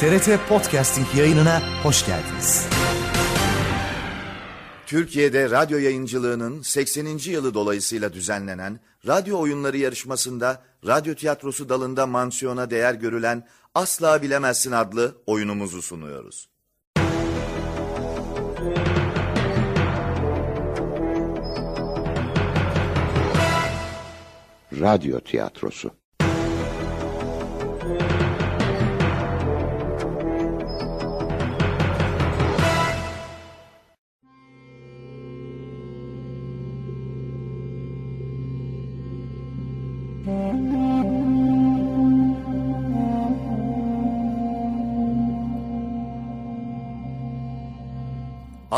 TRT Podcasting yayınına hoş geldiniz. Türkiye'de radyo yayıncılığının 80. yılı dolayısıyla düzenlenen radyo oyunları yarışmasında radyo tiyatrosu dalında mansiyona değer görülen Asla Bilemezsin adlı oyunumuzu sunuyoruz. Radyo tiyatrosu.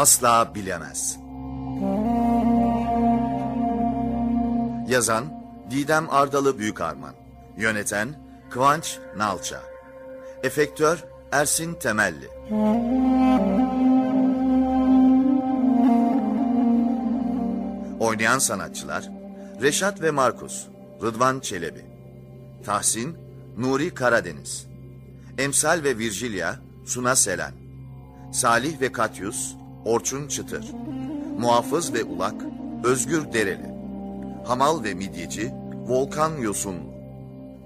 Asla Bilemez. Yazan Didem Ardalı Büyükarman Yöneten Kıvanç Nalça. Efektör Ersin Temelli. Oynayan sanatçılar Reşat ve Markus Rıdvan Çelebi. Tahsin Nuri Karadeniz. Emsal ve Virgilia Suna Selen. Salih ve Katyus Orçun Çıtır. Muhafız ve Ulak Özgür Dereli. Hamal ve Midyeci Volkan Yosunlu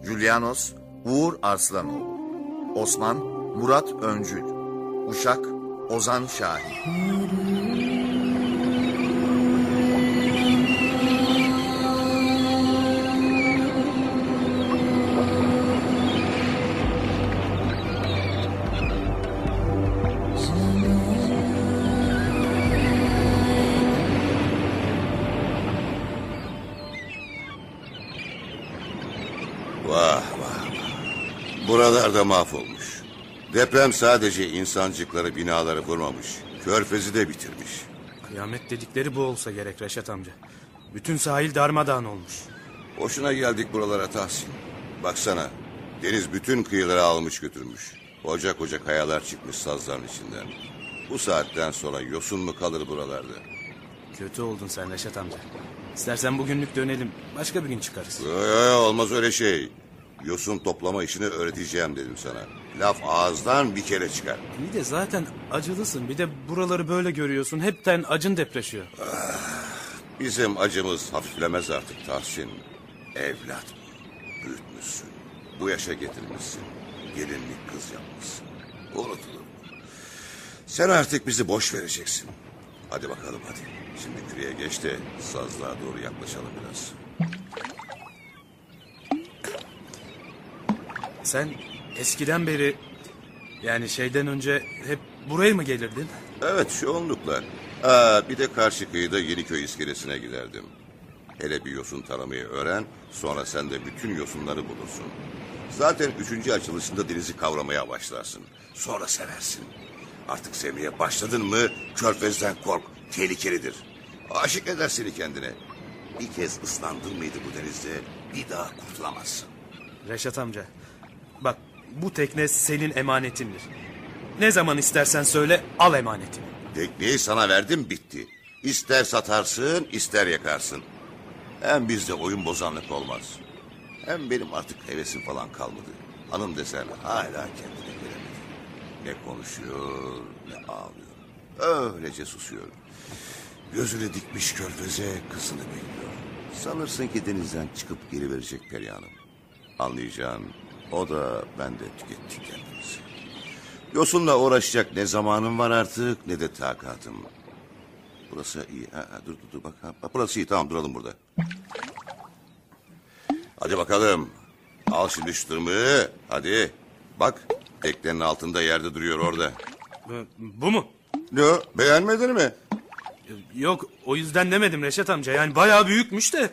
Julianos Uğur Arslanoğlu. Osman Murat Öncül. Uşak Ozan Şahin Buralarda mahvolmuş. Deprem sadece insancıkları binaları vurmamış. Körfezi de bitirmiş. Kıyamet dedikleri bu olsa gerek Reşat amca. Bütün sahil darmadağın olmuş. Boşuna geldik buralara Tahsin. Baksana deniz bütün kıyıları almış götürmüş. Koca koca kayalar çıkmış sazların içinden. Bu saatten sonra yosun mu kalır buralarda? Kötü oldun sen Reşat amca. İstersen bugünlük dönelim. Başka bir gün çıkarız. Yo, yo, yo, olmaz öyle şey. Yosun toplama işini öğreteceğim dedim sana. Laf ağızdan bir kere çıkar. Bir de zaten acılısın. Bir de buraları böyle görüyorsun. Hepten acın depreşiyor. Bizim acımız hafiflemez artık Tahsin. Evlat büyütmüşsün. Bu yaşa getirmişsin. Gelinlik kız yapmışsın. Unutulur. Sen artık bizi boş vereceksin. Hadi bakalım hadi. Şimdi küreye geç de sazlığa doğru yaklaşalım biraz. Sen eskiden beri yani şeyden önce hep buraya mı gelirdin? Evet çoğunlukla. Aa, bir de karşı kıyıda Yeniköy iskelesine giderdim. Hele bir yosun taramayı öğren, sonra sen de bütün yosunları bulursun. Zaten üçüncü açılışında denizi kavramaya başlarsın. Sonra seversin. Artık sevmeye başladın mı körfezden kork, tehlikelidir. Aşık eder seni kendine. Bir kez ıslandın mıydı bu denizde bir daha kurtulamazsın. Reşat amca. Bak bu tekne senin emanetindir. Ne zaman istersen söyle al emanetini. Tekneyi sana verdim bitti. İster satarsın ister yakarsın. Hem bizde oyun bozanlık olmaz. Hem benim artık hevesim falan kalmadı. Hanım desen hala kendine gelemedi. Ne konuşuyor ne ağlıyor. Öylece susuyor. Gözünü dikmiş körfeze kızını bekliyor. Sanırsın ki denizden çıkıp geri verecek Perihan'ım. Anlayacağın o da ben de tükettik kendimizi. Yosunla uğraşacak ne zamanım var artık ne de takatım. Burası iyi. Ha, ha, dur dur dur bak. Ha, bak burası iyi tamam duralım burada. Hadi bakalım. Al şimdi şu tırmığı. Hadi. Bak teknenin altında yerde duruyor orada. Bu- Bu mu? Ne o, beğenmedin mi? Yok o yüzden demedim Reşat amca. Yani bayağı büyükmüş de.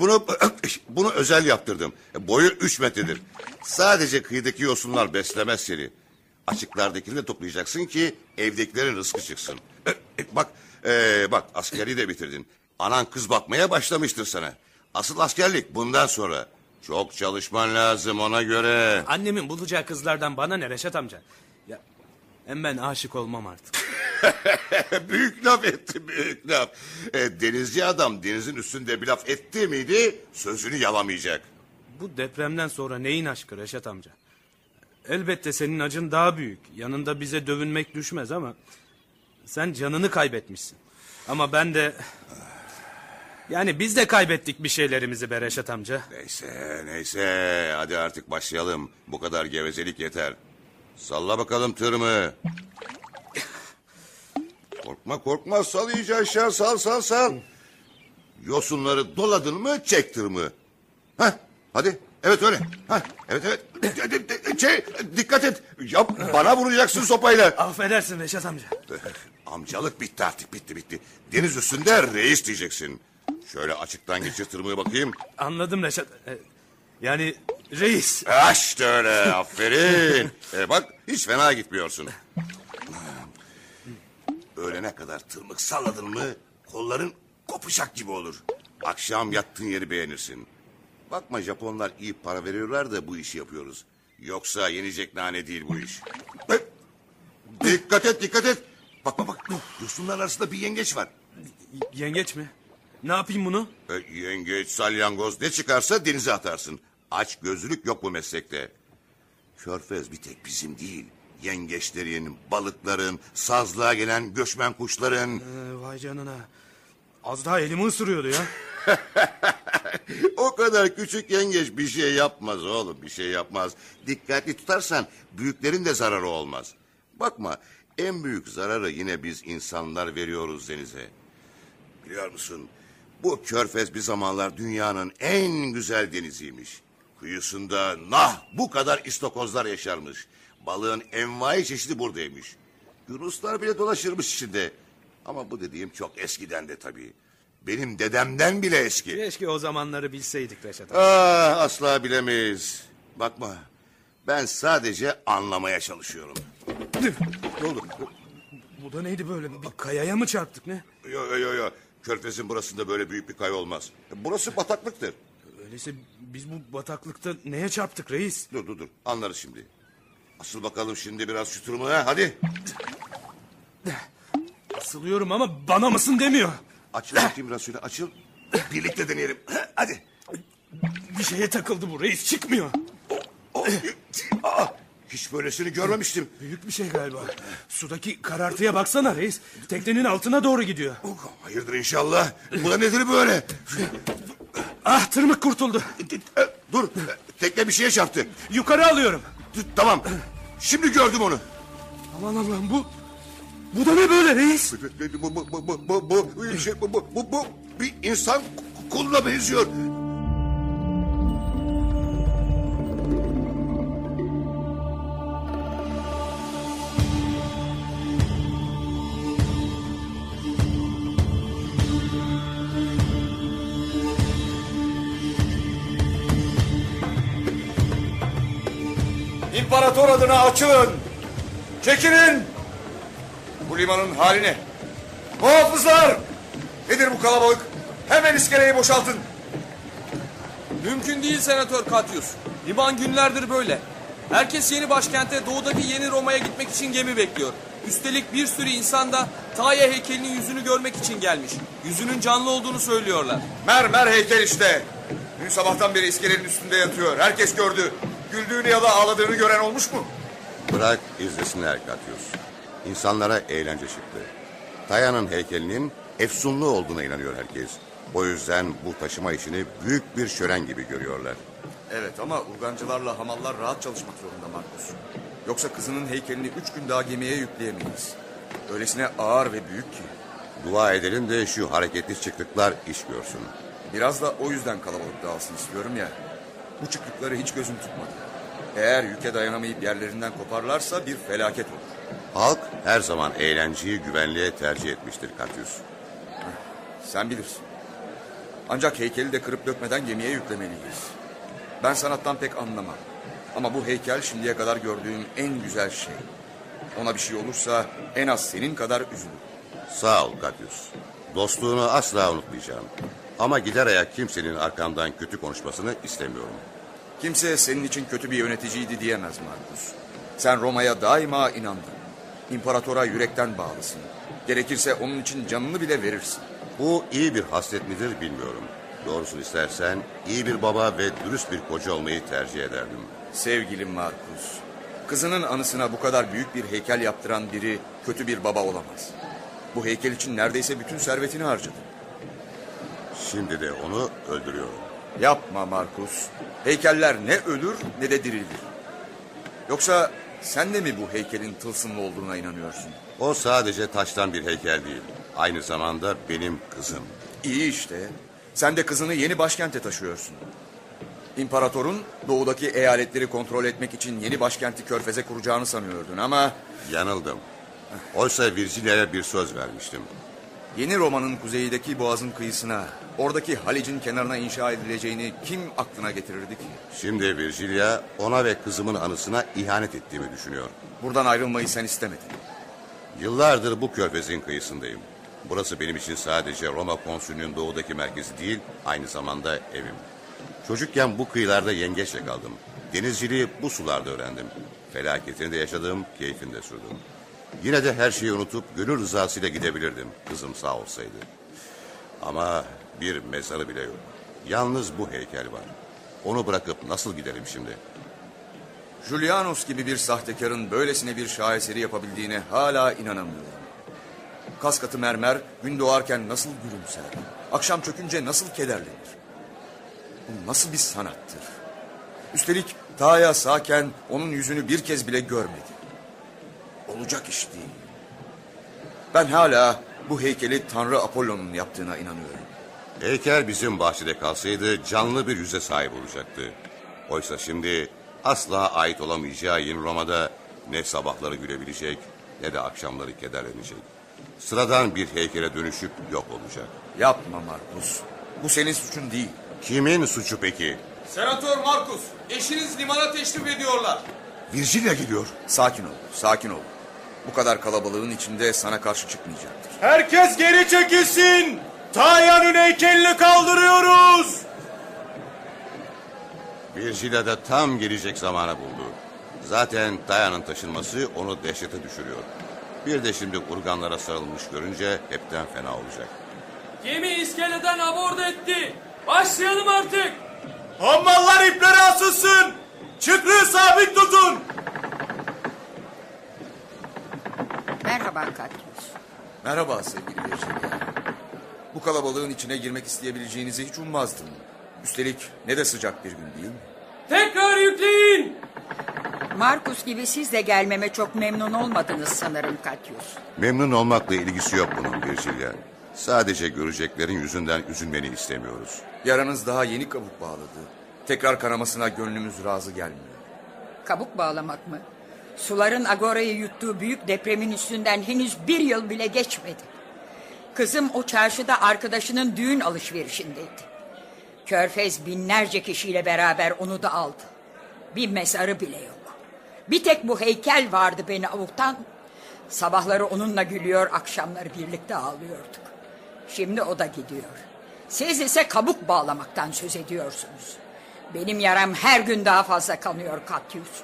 Bunu bunu özel yaptırdım. Boyu üç metredir. Sadece kıyıdaki yosunlar beslemez seni. Açıklardakini de toplayacaksın ki evdekilerin rızkı çıksın. Ee, bak, ee, bak askeri de bitirdin. Anan kız bakmaya başlamıştır sana. Asıl askerlik bundan sonra. Çok çalışman lazım ona göre. Annemin bulacağı kızlardan bana ne Reşat amca? Hem ben aşık olmam artık. büyük laf etti büyük laf. E, denizci adam denizin üstünde bir laf etti miydi sözünü yalamayacak. Bu depremden sonra neyin aşkı Reşat amca? elbette senin acın daha büyük. Yanında bize dövünmek düşmez ama sen canını kaybetmişsin. Ama ben de yani biz de kaybettik bir şeylerimizi be Reşat amca. Neyse neyse hadi artık başlayalım. Bu kadar gevezelik yeter. Salla bakalım tırmı. Korkma korkma sal iyice aşağı sal sal sal. Yosunları doladın mı çek tırmı. Hah hadi evet öyle. Hah evet evet. Şey, dikkat et. Ya, bana vuracaksın sopayla. Affedersin Reşat amca. Amcalık bitti artık bitti bitti. Deniz üstünde reis diyeceksin. Şöyle açıktan geçir tırmığı bakayım. Anladım Reşat. E, Yani reis. Ha işte öyle aferin. E bak hiç fena gitmiyorsun. Öğlene kadar tırmık salladın mı kolların kopuşak gibi olur. Akşam yattığın yeri beğenirsin. Bakma Japonlar iyi para veriyorlar da bu işi yapıyoruz. Yoksa yenecek nane değil bu iş. Dikkat et dikkat et. Bak bak bak yosunlar arasında bir yengeç var. Yengeç mi? Ne yapayım bunu? E, yengeç, salyangoz ne çıkarsa denize atarsın. Aç gözlülük yok bu meslekte. Körfez bir tek bizim değil. Yengeçlerin, balıkların, sazlığa gelen göçmen kuşların. Ee, vay canına. Az daha elimi ısırıyordu ya. O kadar küçük yengeç bir şey yapmaz oğlum bir şey yapmaz. Dikkatli tutarsan büyüklerin de zararı olmaz. Bakma en büyük zararı yine biz insanlar veriyoruz denize. Biliyor musun bu körfez bir zamanlar dünyanın en güzel deniziymiş. Kıyısında nah bu kadar istokozlar yaşarmış. Balığın envai çeşidi buradaymış. Yunuslar bile dolaşırmış içinde. Ama bu dediğim çok eskiden de tabii. Benim dedemden bile eski. Keşke o zamanları bilseydik Reşat amca. Ah asla bilemeyiz. Bakma ben sadece anlamaya çalışıyorum. ne oldu? Bu da neydi böyle? Bir kayaya mı çarptık ne? Yo yo yo yo. Körfez'in burasında böyle büyük bir kaya olmaz. Burası bataklıktır. Öyleyse biz bu bataklıkta neye çarptık reis? Dur dur dur anlarız şimdi. Asıl bakalım şimdi biraz şu turumu ha hadi. Asılıyorum ama bana mısın demiyor. Açıl bakayım biraz şöyle açıl. Birlikte deneyelim. Hadi. Bir şeye takıldı bu reis çıkmıyor. Aa, hiç böylesini görmemiştim. Büyük bir şey galiba. Sudaki karartıya baksana reis. Teknenin altına doğru gidiyor. Hayırdır inşallah. Bu da nedir böyle? Ah tırmık kurtuldu. Dur tekne bir şeye çarptı. Yukarı alıyorum. Tamam. Şimdi gördüm onu. Aman Allah'ım bu... Bu da ne böyle reis? Bu, bu, bu, bu, bu, bu, şey, bu, bu, bu, bu bir insan koluna benziyor. İmparator adına açılın. Çekilin. Bu limanın hali ne? Muhafızlar! Nedir bu kalabalık? Hemen iskeleyi boşaltın. Mümkün değil Senatör Katyus. Liman günlerdir böyle. Herkes yeni başkente doğudaki yeni Roma'ya gitmek için gemi bekliyor. Üstelik bir sürü insan da Taya heykelinin yüzünü görmek için gelmiş. Yüzünün canlı olduğunu söylüyorlar. Mermer heykel işte. Dün sabahtan beri iskelenin üstünde yatıyor. Herkes gördü. Güldüğünü ya da ağladığını gören olmuş mu? Bırak izlesinler Katyus. İnsanlara eğlence çıktı. Taya'nın heykelinin efsunlu olduğuna inanıyor herkes. O yüzden bu taşıma işini büyük bir şölen gibi görüyorlar. Evet ama urgancılarla hamallar rahat çalışmak zorunda Markus. Yoksa kızının heykelini üç gün daha gemiye yükleyemeyiz. Öylesine ağır ve büyük ki. Dua edelim de şu hareketli çıktıklar iş görsün. Biraz da o yüzden kalabalık dağılsın istiyorum ya. Bu çıktıkları hiç gözüm tutmadı. Eğer yüke dayanamayıp yerlerinden koparlarsa bir felaket olur. Halk her zaman eğlenceyi güvenliğe tercih etmiştir Katyus. Sen bilirsin. Ancak heykeli de kırıp dökmeden gemiye yüklemeliyiz. Ben sanattan pek anlamam. Ama bu heykel şimdiye kadar gördüğüm en güzel şey. Ona bir şey olursa en az senin kadar üzülür. Sağ ol Katyus. Dostluğunu asla unutmayacağım. Ama gider ayak kimsenin arkamdan kötü konuşmasını istemiyorum. Kimse senin için kötü bir yöneticiydi diyemez Markus. Sen Roma'ya daima inandın. İmparatora yürekten bağlısın. Gerekirse onun için canını bile verirsin. Bu iyi bir haslet midir bilmiyorum. Doğrusunu istersen iyi bir baba ve dürüst bir koca olmayı tercih ederdim. Sevgili Markus, Kızının anısına bu kadar büyük bir heykel yaptıran biri kötü bir baba olamaz. Bu heykel için neredeyse bütün servetini harcadı. Şimdi de onu öldürüyorum. Yapma Markus. Heykeller ne ölür ne de dirilir. Yoksa sen de mi bu heykelin tılsımlı olduğuna inanıyorsun? O sadece taştan bir heykel değil. Aynı zamanda benim kızım. İyi işte. Sen de kızını yeni başkente taşıyorsun. İmparatorun doğudaki eyaletleri kontrol etmek için yeni başkenti Körfez'e kuracağını sanıyordun ama... Yanıldım. Oysa Virgilia'ya bir söz vermiştim. Yeni Roma'nın kuzeydeki boğazın kıyısına, oradaki Halic'in kenarına inşa edileceğini kim aklına getirirdi ki? Şimdi Virgilia ona ve kızımın anısına ihanet ettiğimi düşünüyor. Buradan ayrılmayı sen istemedin. Yıllardır bu körfezin kıyısındayım. Burası benim için sadece Roma konsülünün doğudaki merkezi değil, aynı zamanda evim. Çocukken bu kıyılarda yengeçle kaldım. Denizciliği bu sularda öğrendim. Felaketini de yaşadım, keyfini de sürdüm. Yine de her şeyi unutup gönül rızasıyla gidebilirdim, kızım sağ olsaydı. Ama bir mezarı bile yok. Yalnız bu heykel var. Onu bırakıp nasıl giderim şimdi? Julianos gibi bir sahtekarın böylesine bir şaheseri yapabildiğine hala inanamıyorum. Kas katı mermer gün doğarken nasıl gülümser, akşam çökünce nasıl kederlenir. Bu nasıl bir sanattır? Üstelik Taya sağken onun yüzünü bir kez bile görmedi. Olacak iş değil. Ben hala bu heykeli Tanrı Apollon'un yaptığına inanıyorum. Heykel bizim bahçede kalsaydı canlı bir yüze sahip olacaktı. Oysa şimdi asla ait olamayacağı yeni Roma'da ne sabahları gülebilecek ne de akşamları kederlenecek. Sıradan bir heykele dönüşüp yok olacak. Yapma Markus. Bu senin suçun değil. Kimin suçu peki? Senatör Markus, eşiniz limana teşrif ediyorlar. Virgilia geliyor. Sakin ol, sakin ol. Bu kadar kalabalığın içinde sana karşı çıkmayacaktır. Herkes geri çekilsin. Tayya'nın heykelini kaldırıyoruz. Virgilia da tam gelecek zamana buldu. Zaten Dayan'ın taşınması onu dehşete düşürüyor. Bir de şimdi urganlara sarılmış görünce hepten fena olacak. Gemi iskeleden abord etti. Başlayalım artık. Hammallar ipleri asılsın. Çıkrığı sabit tutun. Merhaba Katyus. Merhaba sevgili Virginia. Bu kalabalığın içine girmek isteyebileceğinizi hiç ummazdım. Üstelik ne de sıcak bir gün değil mi? Tekrar yükleyin. Markus gibi siz de gelmeme çok memnun olmadınız sanırım Katyus. Memnun olmakla ilgisi yok bunun Virgilia. Sadece göreceklerin yüzünden üzülmeni istemiyoruz. Yaranız daha yeni kabuk bağladı. Tekrar kanamasına gönlümüz razı gelmiyor. Kabuk bağlamak mı? Suların Agora'yı yuttuğu büyük depremin üstünden henüz bir yıl bile geçmedi. Kızım o çarşıda arkadaşının düğün alışverişindeydi. Körfez binlerce kişiyle beraber onu da aldı. Bir mezarı bile yok. Bir tek bu heykel vardı beni avutan. Sabahları onunla gülüyor, akşamları birlikte ağlıyorduk. Şimdi o da gidiyor. Siz ise kabuk bağlamaktan söz ediyorsunuz. Benim yaram her gün daha fazla kanıyor Katyus.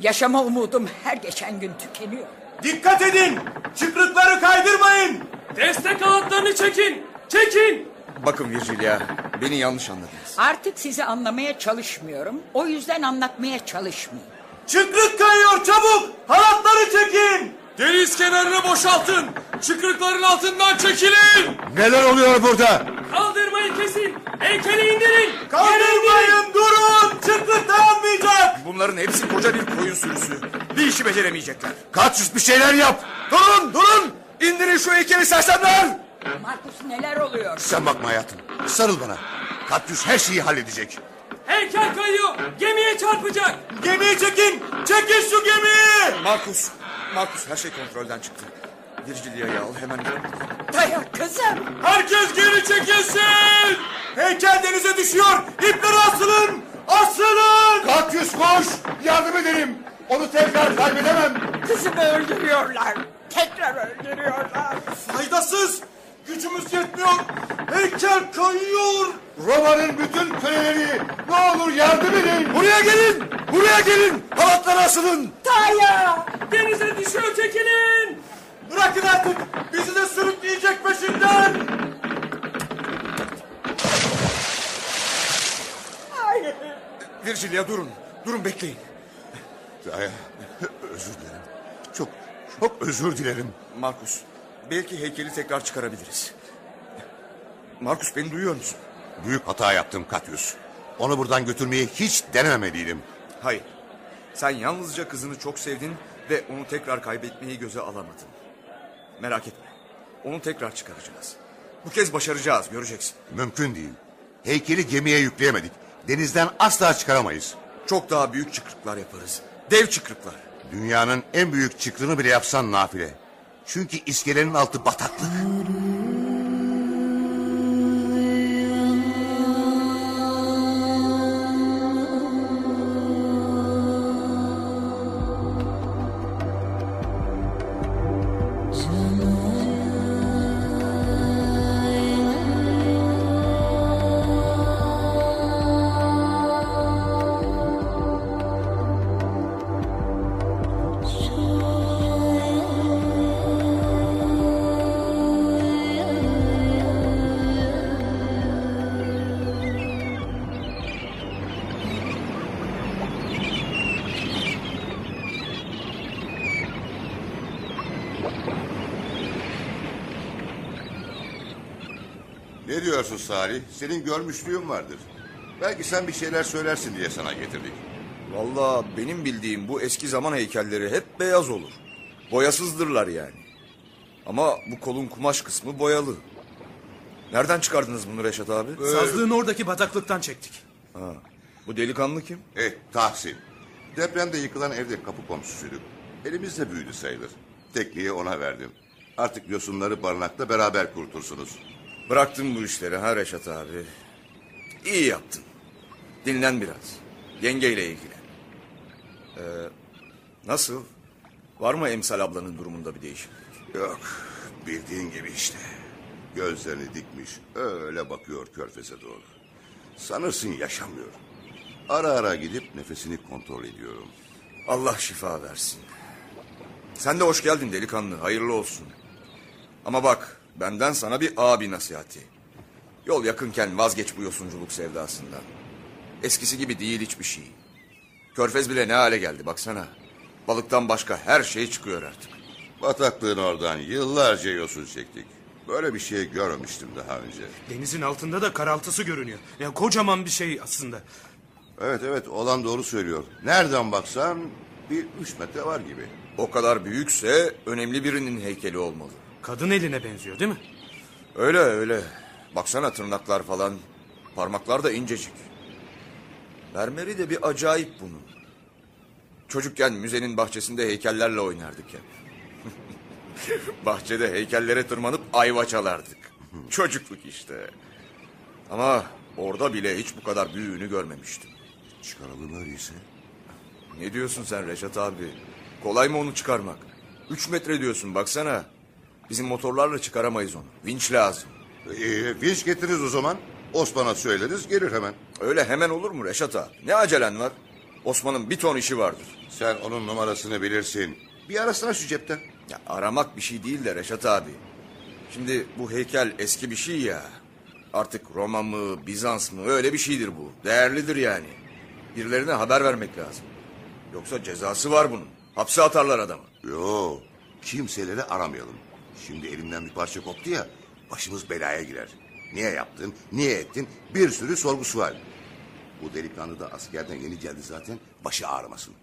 Yaşama umudum her geçen gün tükeniyor. Dikkat edin. Çıkrıkları kaydırmayın. Destek halatlarını çekin. Çekin. Bakın Virgilia, beni yanlış anladınız. Artık sizi anlamaya çalışmıyorum. O yüzden anlatmaya çalışmayın. Çıkrık kayıyor çabuk. Halatları çekin. Deniz kenarını boşaltın. Çıkrıkların altından çekilin. Neler oluyor burada? Kaldırmayı kesin. Heykeli indirin. Kaldırmayın durun. Çıkrık dayanmayacak. Bunların hepsi koca bir koyun sürüsü. Bir işi beceremeyecekler. Kaç bir şeyler yap. Durun, durun! İndirin şu heykeli sersemler! Markus neler oluyor? Sen bakma hayatım. Sarıl bana. Katyüs her şeyi halledecek. Heykel kayıyor. Gemiye çarpacak. Gemiyi çekin. Çekin şu gemiyi. Markus, Markus her şey kontrolden çıktı. Virgilia'yı al hemen gel. Dayak kızım. Herkes geri çekilsin. Heykel denize düşüyor. İpleri asılın. Asılın. Katyüs koş. Yardım edelim. Onu tekrar kaybedemem. Kızımı öldürüyorlar. Tekrar öldürüyorlar. Faydasız. Gücümüz yetmiyor. Heykel kayıyor. Roma'nın bütün köleleri ne olur yardım edin. Buraya gelin. Buraya gelin. Halatlara asılın. Taya! Denize düşüyor çekilin. Bırakın artık. Bizi de sürükleyecek peşinden. Virgilia durun, durun bekleyin. Tahya, özür dilerim. Çok, çok özür dilerim. Markus, belki heykeli tekrar çıkarabiliriz. Markus beni duyuyor musun? Büyük hata yaptım Katyus. Onu buradan götürmeyi hiç denememeliydim. Hayır. Sen yalnızca kızını çok sevdin ve onu tekrar kaybetmeyi göze alamadın. Merak etme. Onu tekrar çıkaracağız. Bu kez başaracağız, göreceksin. Mümkün değil. Heykeli gemiye yükleyemedik. Denizden asla çıkaramayız. Çok daha büyük çıkrıklar yaparız. Dev çıkrıklar. Dünyanın en büyük çıkrını bile yapsan nafile. Çünkü iskelenin altı bataklık. Senin görmüşlüğün vardır. Belki sen bir şeyler söylersin diye sana getirdik. Vallahi benim bildiğim bu eski zaman heykelleri hep beyaz olur. Boyasızdırlar yani. Ama bu kolun kumaş kısmı boyalı. Nereden çıkardınız bunu Reşat abi? Sazlığın oradaki bataklıktan çektik. Ha, bu delikanlı kim? Eh Tahsin. Depremde yıkılan evde kapı komşusuyduk. Elimizde büyüdü sayılır. Tekliği ona verdim. Artık yosunları barınakta beraber kurtursunuz. Bıraktın bu işleri ha Reşat abi. İyi yaptın. Dinlen biraz. Yengeyle ilgilen. Ee, nasıl? Var mı Emsal ablanın durumunda bir değişiklik? Yok bildiğin gibi işte. Gözlerini dikmiş öyle bakıyor körfeze doğru. Sanırsın yaşamıyor. Ara ara gidip nefesini kontrol ediyorum. Allah şifa versin. Sen de hoş geldin delikanlı. Hayırlı olsun. Ama bak benden sana bir abi nasihati. Yol yakınken vazgeç bu yosunculuk sevdasından. Eskisi gibi değil hiçbir şey. Körfez bile ne hale geldi baksana. Balıktan başka her şey çıkıyor artık. Bataklığın oradan yıllarca yosun çektik. Böyle bir şey görmemiştim daha önce. Denizin altında da karaltısı görünüyor. Yani kocaman bir şey aslında. Evet evet olan doğru söylüyor. Nereden baksan bir üç metre var gibi. O kadar büyükse önemli birinin heykeli olmalı. Kadın eline benziyor değil mi? Öyle öyle. Baksana tırnaklar falan. Parmaklar da incecik. Mermeri de bir acayip bunun. Çocukken müzenin bahçesinde heykellerle oynardık ya. Bahçede heykellere tırmanıp ayva çalardık. Çocukluk işte. Ama orada bile hiç bu kadar büyüğünü görmemiştim. Çıkaralım öyleyse. Ne diyorsun sen Reşat abi? Kolay mı onu çıkarmak? Üç metre diyorsun baksana. Bizim motorlarla çıkaramayız onu. Vinç lazım. Ee, vinç getiririz o zaman. Osman'a söyleriz gelir hemen. Öyle hemen olur mu Reşat abi? Ne acelen var? Osman'ın bir ton işi vardır. Sen onun numarasını bilirsin. Bir arasana şu cepten. Ya aramak bir şey değil de Reşat abi. Şimdi bu heykel eski bir şey ya. Artık Roma mı, Bizans mı öyle bir şeydir bu. Değerlidir yani. Birilerine haber vermek lazım. Yoksa cezası var bunun. Hapse atarlar adamı. Yo, kimseleri aramayalım. Şimdi elimden bir parça koptu ya, başımız belaya girer. Niye yaptın, niye ettin, bir sürü sorgusu var. Bu delikanlı da askerden yeni geldi zaten, başı ağrımasın.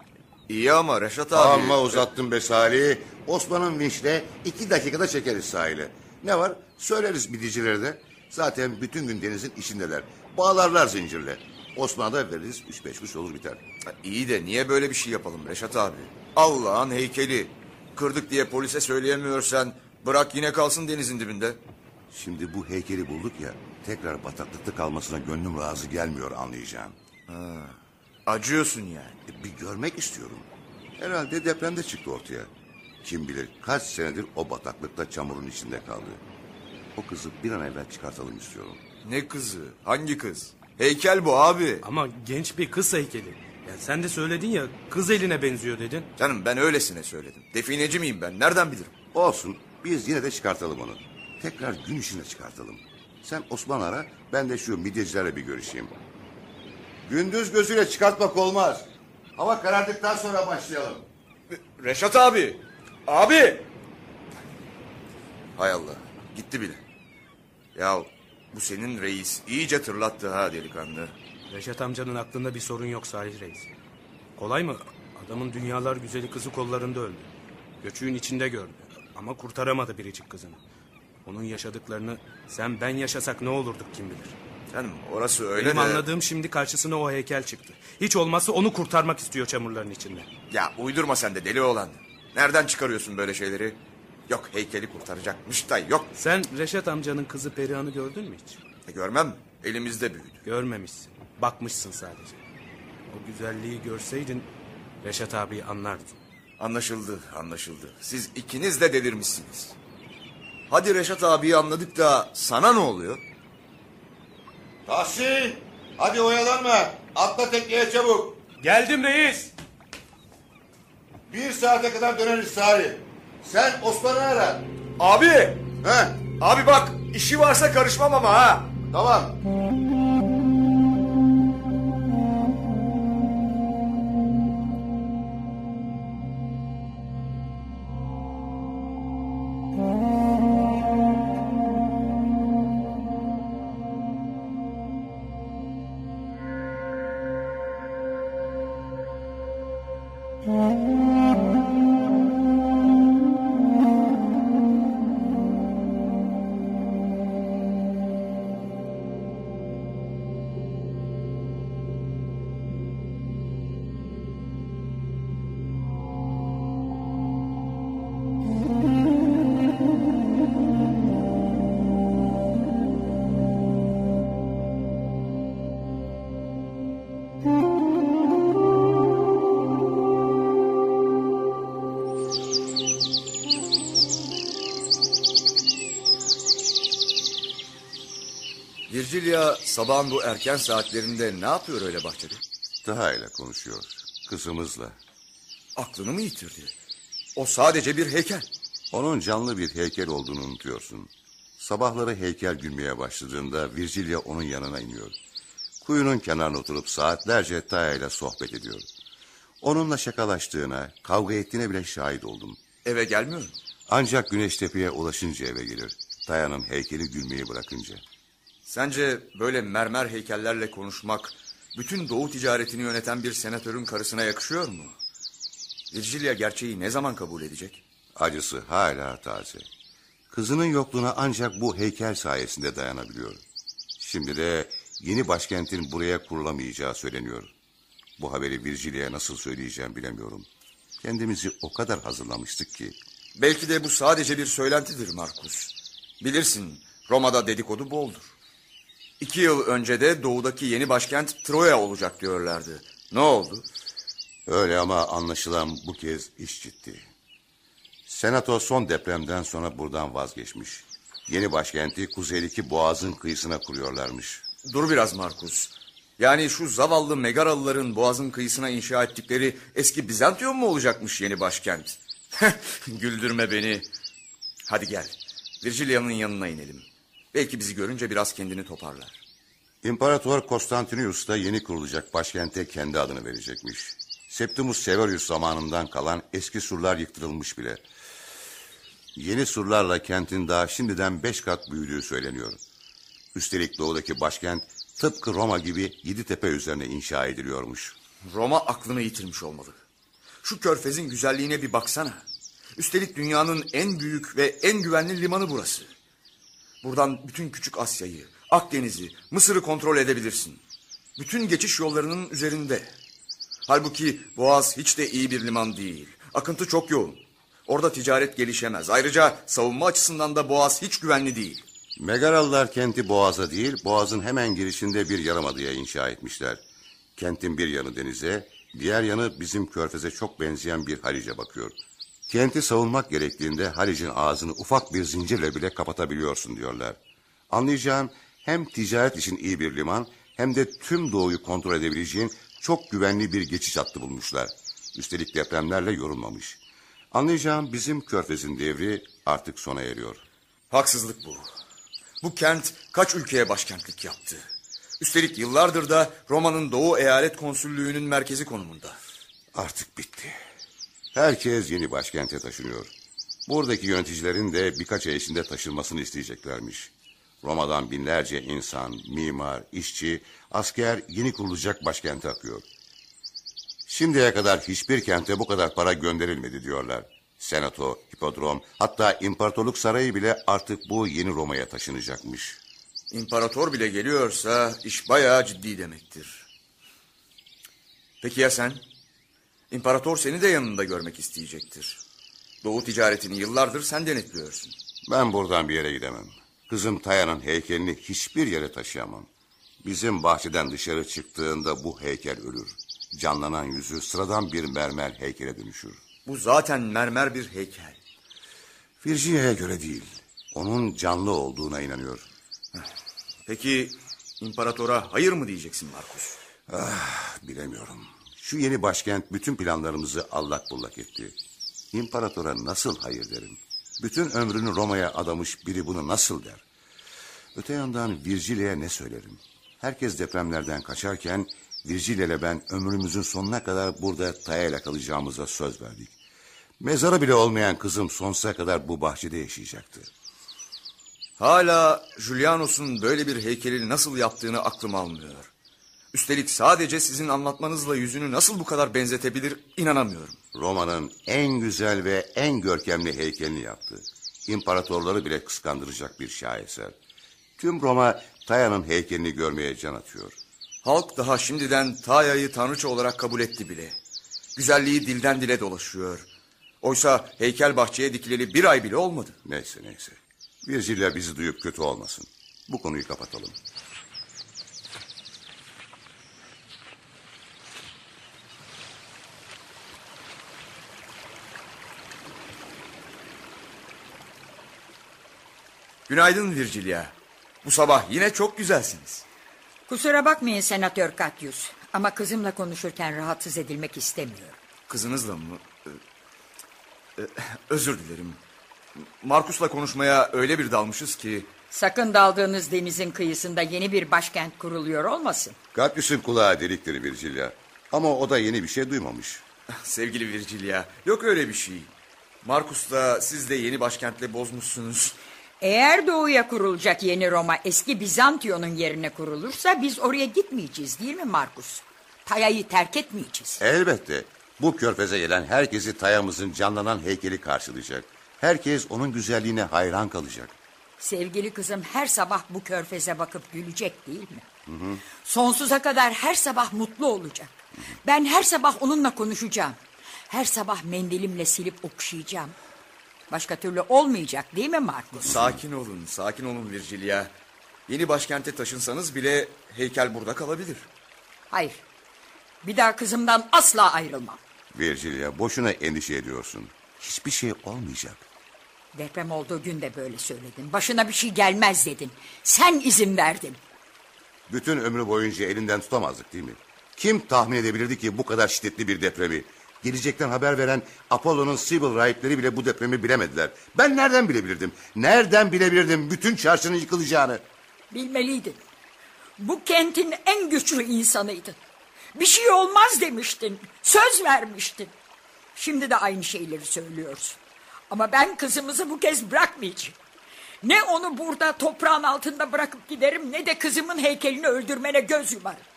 İyi ama Reşat abi... Amma uzattın be Salih. Osman'ın vinçle iki dakikada çekeriz sahile. Ne var? Söyleriz bidicilere de. Zaten bütün gün denizin içindeler. Bağlarlar zincirle. Osman'a da veririz üç beş kuş olur biter. Ha, İyi de niye böyle bir şey yapalım Reşat abi? Allah'ın heykeli. Kırdık diye polise söyleyemiyorsan bırak yine kalsın denizin dibinde. Şimdi bu heykeli bulduk ya, tekrar bataklıkta kalmasına gönlüm razı gelmiyor anlayacağım. Acıyorsun yani. E, bir görmek istiyorum. Herhalde depremde çıktı ortaya. Kim bilir kaç senedir o bataklıkta çamurun içinde kaldı. O kızı bir an evvel çıkartalım istiyorum. Ne kızı? Hangi kız? Heykel bu abi. Ama genç bir kız heykeli. Ya sen de söyledin ya kız eline benziyor dedin. Canım ben öylesine söyledim. Defineci miyim ben? Nereden bilirim? Olsun biz yine de çıkartalım onu. Tekrar gün içinde çıkartalım. Sen Osman ara ben de şu midyecilerle bir görüşeyim. Gündüz gözüyle çıkartmak olmaz. Hava karardıktan sonra başlayalım. Reşat abi. Abi. Hay Allah. Gitti bile. Ya bu senin reis iyice tırlattı ha delikanlı. Reşat amcanın aklında bir sorun yok Salih Reis. Kolay mı? Adamın dünyalar güzeli kızı kollarında öldü. Göçüğün içinde gördü. Ama kurtaramadı biricik kızını. Onun yaşadıklarını sen ben yaşasak ne olurduk kim bilir. Canım orası öyle Benim de... anladığım şimdi karşısına o heykel çıktı. Hiç olmazsa onu kurtarmak istiyor çamurların içinde. Ya uydurma sen de deli oğlan. Nereden çıkarıyorsun böyle şeyleri? Yok heykeli kurtaracakmış da yok. Sen Reşat amcanın kızı Perihan'ı gördün mü hiç? E, görmem elimizde büyüdü. Görmemişsin. Bakmışsın sadece. O güzelliği görseydin Reşat abiyi anlardın. Anlaşıldı anlaşıldı. Siz ikiniz de delirmişsiniz. Hadi Reşat abiyi anladık da sana ne oluyor? Tahsin hadi oyalanma. Atla tekneye çabuk. Geldim reis. Bir saate kadar döneriz Salih. Sen Osman'ı ara. Abi! He Abi bak işi varsa karışmam ama ha. tamam. Sabahın bu erken saatlerinde ne yapıyor öyle bahçede? Daha ile konuşuyor. Kızımızla. Aklını mı yitirdi? O sadece bir heykel. Onun canlı bir heykel olduğunu unutuyorsun. Sabahları heykel gülmeye başladığında Virgilia onun yanına iniyor. Kuyunun kenarına oturup saatlerce Taya ile sohbet ediyor. Onunla şakalaştığına, kavga ettiğine bile şahit oldum. Eve gelmiyor mu? Ancak Güneştepe'ye ulaşınca eve gelir. Taya'nın heykeli gülmeyi bırakınca. Sence böyle mermer heykellerle konuşmak bütün doğu ticaretini yöneten bir senatörün karısına yakışıyor mu? Virgilia gerçeği ne zaman kabul edecek? Acısı hala taze. Kızının yokluğuna ancak bu heykel sayesinde dayanabiliyor. Şimdi de yeni başkentin buraya kurulamayacağı söyleniyor. Bu haberi Virgilia'ya nasıl söyleyeceğim bilemiyorum. Kendimizi o kadar hazırlamıştık ki. Belki de bu sadece bir söylentidir Markus. Bilirsin Roma'da dedikodu boldur. İki yıl önce de doğudaki yeni başkent Troya olacak diyorlardı. Ne oldu? Öyle ama anlaşılan bu kez iş ciddi. Senato son depremden sonra buradan vazgeçmiş. Yeni başkenti kuzeydeki boğazın kıyısına kuruyorlarmış. Dur biraz Markus. Yani şu zavallı Megaralıların boğazın kıyısına inşa ettikleri eski Bizantiyon mu olacakmış yeni başkent? Güldürme beni. Hadi gel. Virgilia'nın yanına inelim. Belki bizi görünce biraz kendini toparlar. İmparator Konstantinius da yeni kurulacak başkente kendi adını verecekmiş. Septimus Severus zamanından kalan eski surlar yıktırılmış bile. Yeni surlarla kentin daha şimdiden beş kat büyüdüğü söyleniyor. Üstelik doğudaki başkent tıpkı Roma gibi yedi tepe üzerine inşa ediliyormuş. Roma aklını yitirmiş olmalı. Şu körfezin güzelliğine bir baksana. Üstelik dünyanın en büyük ve en güvenli limanı burası. Buradan bütün küçük Asya'yı, Akdeniz'i, Mısır'ı kontrol edebilirsin. Bütün geçiş yollarının üzerinde. Halbuki Boğaz hiç de iyi bir liman değil. Akıntı çok yoğun. Orada ticaret gelişemez. Ayrıca savunma açısından da Boğaz hiç güvenli değil. Megaralılar kenti Boğaz'a değil, Boğaz'ın hemen girişinde bir yarımadaya inşa etmişler. Kentin bir yanı denize, diğer yanı bizim körfeze çok benzeyen bir halice bakıyor. Kenti savunmak gerektiğinde Halic'in ağzını ufak bir zincirle bile kapatabiliyorsun diyorlar. Anlayacağın hem ticaret için iyi bir liman hem de tüm doğuyu kontrol edebileceğin çok güvenli bir geçiş hattı bulmuşlar. Üstelik depremlerle yorulmamış. Anlayacağım bizim körfezin devri artık sona eriyor. Haksızlık bu. Bu kent kaç ülkeye başkentlik yaptı. Üstelik yıllardır da Roma'nın Doğu Eyalet Konsüllüğü'nün merkezi konumunda. Artık bitti. Herkes yeni başkente taşınıyor. Buradaki yöneticilerin de birkaç ay içinde taşınmasını isteyeceklermiş. Roma'dan binlerce insan, mimar, işçi, asker yeni kurulacak başkente akıyor. Şimdiye kadar hiçbir kente bu kadar para gönderilmedi diyorlar. Senato, hipodrom, hatta imparatorluk sarayı bile artık bu yeni Roma'ya taşınacakmış. İmparator bile geliyorsa iş bayağı ciddi demektir. Peki ya sen? İmparator seni de yanında görmek isteyecektir. Doğu ticaretini yıllardır sen denetliyorsun. Ben buradan bir yere gidemem. Kızım Taya'nın heykelini hiçbir yere taşıyamam. Bizim bahçeden dışarı çıktığında bu heykel ölür. Canlanan yüzü sıradan bir mermer heykele dönüşür. Bu zaten mermer bir heykel. Virginia'ya göre değil. Onun canlı olduğuna inanıyor. Peki imparatora hayır mı diyeceksin Markus? Ah, bilemiyorum. Şu yeni başkent bütün planlarımızı allak bullak etti. İmparatora nasıl hayır derim? Bütün ömrünü Roma'ya adamış biri bunu nasıl der? Öte yandan Virgilia'ya ne söylerim? Herkes depremlerden kaçarken Virgilia ile ben ömrümüzün sonuna kadar burada Taya'yla kalacağımıza söz verdik. Mezarı bile olmayan kızım sonsuza kadar bu bahçede yaşayacaktı. Hala Julianos'un böyle bir heykeli nasıl yaptığını aklım almıyor. Üstelik sadece sizin anlatmanızla yüzünü nasıl bu kadar benzetebilir inanamıyorum. Roma'nın en güzel ve en görkemli heykelini yaptı. İmparatorları bile kıskandıracak bir şaheser. Tüm Roma Taya'nın heykelini görmeye can atıyor. Halk daha şimdiden Taya'yı tanrıça olarak kabul etti bile. Güzelliği dilden dile dolaşıyor. Oysa heykel bahçeye dikileli bir ay bile olmadı. Neyse neyse. Virgilia bizi duyup kötü olmasın. Bu konuyu kapatalım. Günaydın Virgilia. Bu sabah yine çok güzelsiniz. Kusura bakmayın Senatör Katyus. Ama kızımla konuşurken rahatsız edilmek istemiyorum. Kızınızla mı? Ee, e, özür dilerim. Markus'la konuşmaya öyle bir dalmışız ki... Sakın daldığınız denizin kıyısında yeni bir başkent kuruluyor olmasın. Gatlus'un kulağı deliktir Virgilia. Ama o da yeni bir şey duymamış. Sevgili Virgilia, yok öyle bir şey. Markus'la siz de yeni başkentle bozmuşsunuz. Eğer doğuya kurulacak yeni Roma eski Bizantiyon'un yerine kurulursa biz oraya gitmeyeceğiz değil mi Markus? Taya'yı terk etmeyeceğiz. Elbette. Bu körfeze gelen herkesi Taya'mızın canlanan heykeli karşılayacak. Herkes onun güzelliğine hayran kalacak. Sevgili kızım her sabah bu körfeze bakıp gülecek değil mi? Sonsuza kadar her sabah mutlu olacak. Ben her sabah onunla konuşacağım. Her sabah mendilimle silip okşayacağım. Başka türlü olmayacak değil mi Markus? Sakin olun, sakin olun Virgilia. Yeni başkente taşınsanız bile heykel burada kalabilir. Hayır. Bir daha kızımdan asla ayrılmam. Virgilia boşuna endişe ediyorsun. Hiçbir şey olmayacak. Deprem olduğu gün de böyle söyledin. Başına bir şey gelmez dedin. Sen izin verdin. Bütün ömrü boyunca elinden tutamazdık değil mi? Kim tahmin edebilirdi ki bu kadar şiddetli bir depremi? Gelecekten haber veren Apollo'nun Sibyl rahipleri bile bu depremi bilemediler. Ben nereden bilebilirdim? Nereden bilebilirdim bütün çarşının yıkılacağını? Bilmeliydin. Bu kentin en güçlü insanıydın. Bir şey olmaz demiştin. Söz vermiştin. Şimdi de aynı şeyleri söylüyorsun. Ama ben kızımızı bu kez bırakmayacağım. Ne onu burada toprağın altında bırakıp giderim ne de kızımın heykelini öldürmene göz yumarım.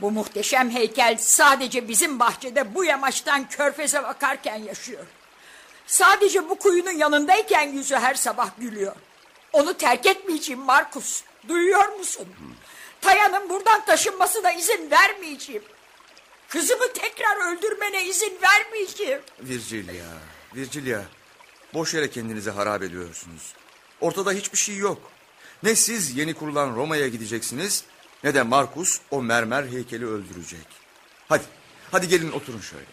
Bu muhteşem heykel sadece bizim bahçede bu yamaçtan körfeze bakarken yaşıyor. Sadece bu kuyunun yanındayken yüzü her sabah gülüyor. Onu terk etmeyeceğim Markus. Duyuyor musun? Taya'nın buradan taşınmasına izin vermeyeceğim. Kızımı tekrar öldürmene izin vermeyeceğim. Virgilia, Virgilia. Boş yere kendinizi harap ediyorsunuz. Ortada hiçbir şey yok. Ne siz yeni kurulan Roma'ya gideceksiniz... ...ne de Markus o mermer heykeli öldürecek. Hadi, hadi gelin oturun şöyle.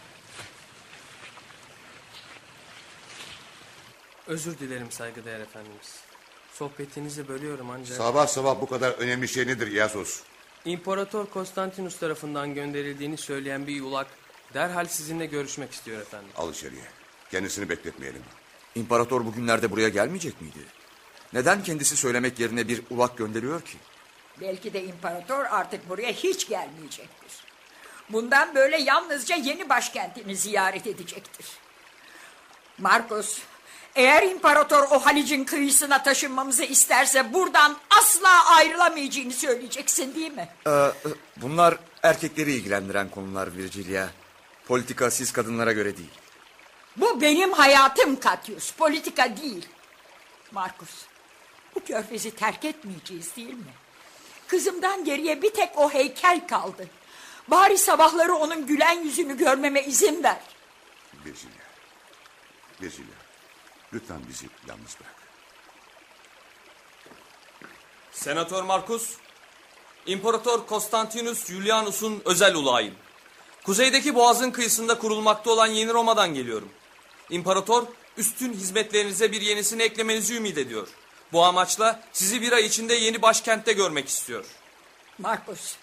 Özür dilerim saygıdeğer efendimiz. Sohbetinizi bölüyorum ancak... Sabah sabah bu kadar önemli şey nedir Yasos? İmparator Konstantinus tarafından gönderildiğini söyleyen bir yulak... ...derhal sizinle görüşmek istiyor efendim. Al içeriye. Kendisini bekletmeyelim. İmparator bugünlerde buraya gelmeyecek miydi? Neden kendisi söylemek yerine bir ulak gönderiyor ki? Belki de imparator artık buraya hiç gelmeyecektir. Bundan böyle yalnızca yeni başkentini ziyaret edecektir. Marcos, eğer imparator o Halic'in kıyısına taşınmamızı isterse buradan asla ayrılamayacağını söyleyeceksin değil mi? Ee, bunlar erkekleri ilgilendiren konular Virgilia. Politika siz kadınlara göre değil. Bu benim hayatım Katyus, politika değil. Markus, bu körfezi terk etmeyeceğiz değil mi? Kızımdan geriye bir tek o heykel kaldı. Bari sabahları onun gülen yüzünü görmeme izin ver. Virginia. Virginia. Lütfen bizi yalnız bırak. Senatör Markus, İmparator Konstantinus Julianus'un özel ulağıyım. Kuzeydeki boğazın kıyısında kurulmakta olan Yeni Roma'dan geliyorum. İmparator, üstün hizmetlerinize bir yenisini eklemenizi ümit ediyor. Bu amaçla sizi bir ay içinde yeni başkentte görmek istiyor. Markus,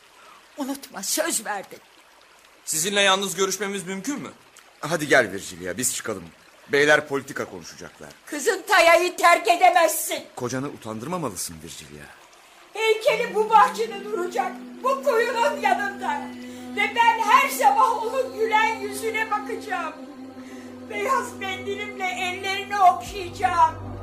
unutma söz verdin. Sizinle yalnız görüşmemiz mümkün mü? Hadi gel Virgilia biz çıkalım. Beyler politika konuşacaklar. Kızın Taya'yı terk edemezsin. Kocanı utandırmamalısın Virgilia. Heykeli bu bahçede duracak. Bu kuyunun yanında. Ve ben her sabah onun gülen yüzüne bakacağım. Beyaz mendilimle ellerini okşayacağım.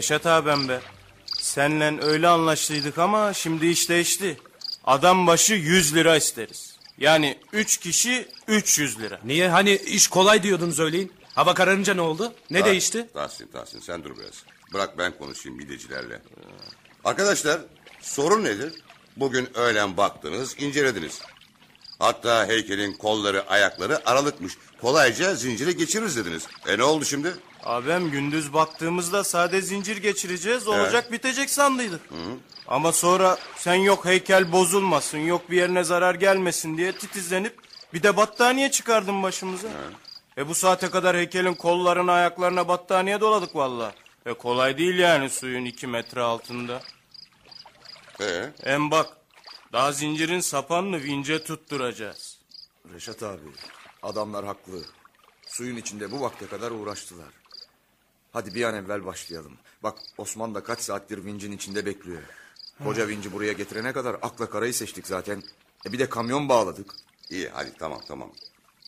Reşat abim be. Senle öyle anlaştıydık ama şimdi iş değişti. Adam başı 100 lira isteriz. Yani 3 kişi 300 lira. Niye hani iş kolay diyordun söyleyin. Hava kararınca ne oldu? Ne Tah- değişti? Tahsin, Tahsin sen dur biraz. Bırak ben konuşayım midecilerle. Arkadaşlar sorun nedir? Bugün öğlen baktınız, incelediniz. Hatta heykelin kolları, ayakları aralıkmış. Kolayca zincire geçiririz dediniz. E ne oldu şimdi? Abim gündüz baktığımızda sade zincir geçireceğiz olacak bitecek sandıydık. Ama sonra sen yok heykel bozulmasın yok bir yerine zarar gelmesin diye titizlenip bir de battaniye çıkardın başımıza. E bu saate kadar heykelin kollarına ayaklarına battaniye doladık valla. E kolay değil yani suyun iki metre altında. Ee, Hem bak daha zincirin sapanını vince tutturacağız. Reşat abi adamlar haklı. Suyun içinde bu vakte kadar uğraştılar. Hadi bir an evvel başlayalım. Bak Osman da kaç saattir vincin içinde bekliyor. Koca vinci buraya getirene kadar akla karayı seçtik zaten. E bir de kamyon bağladık. iyi hadi tamam tamam.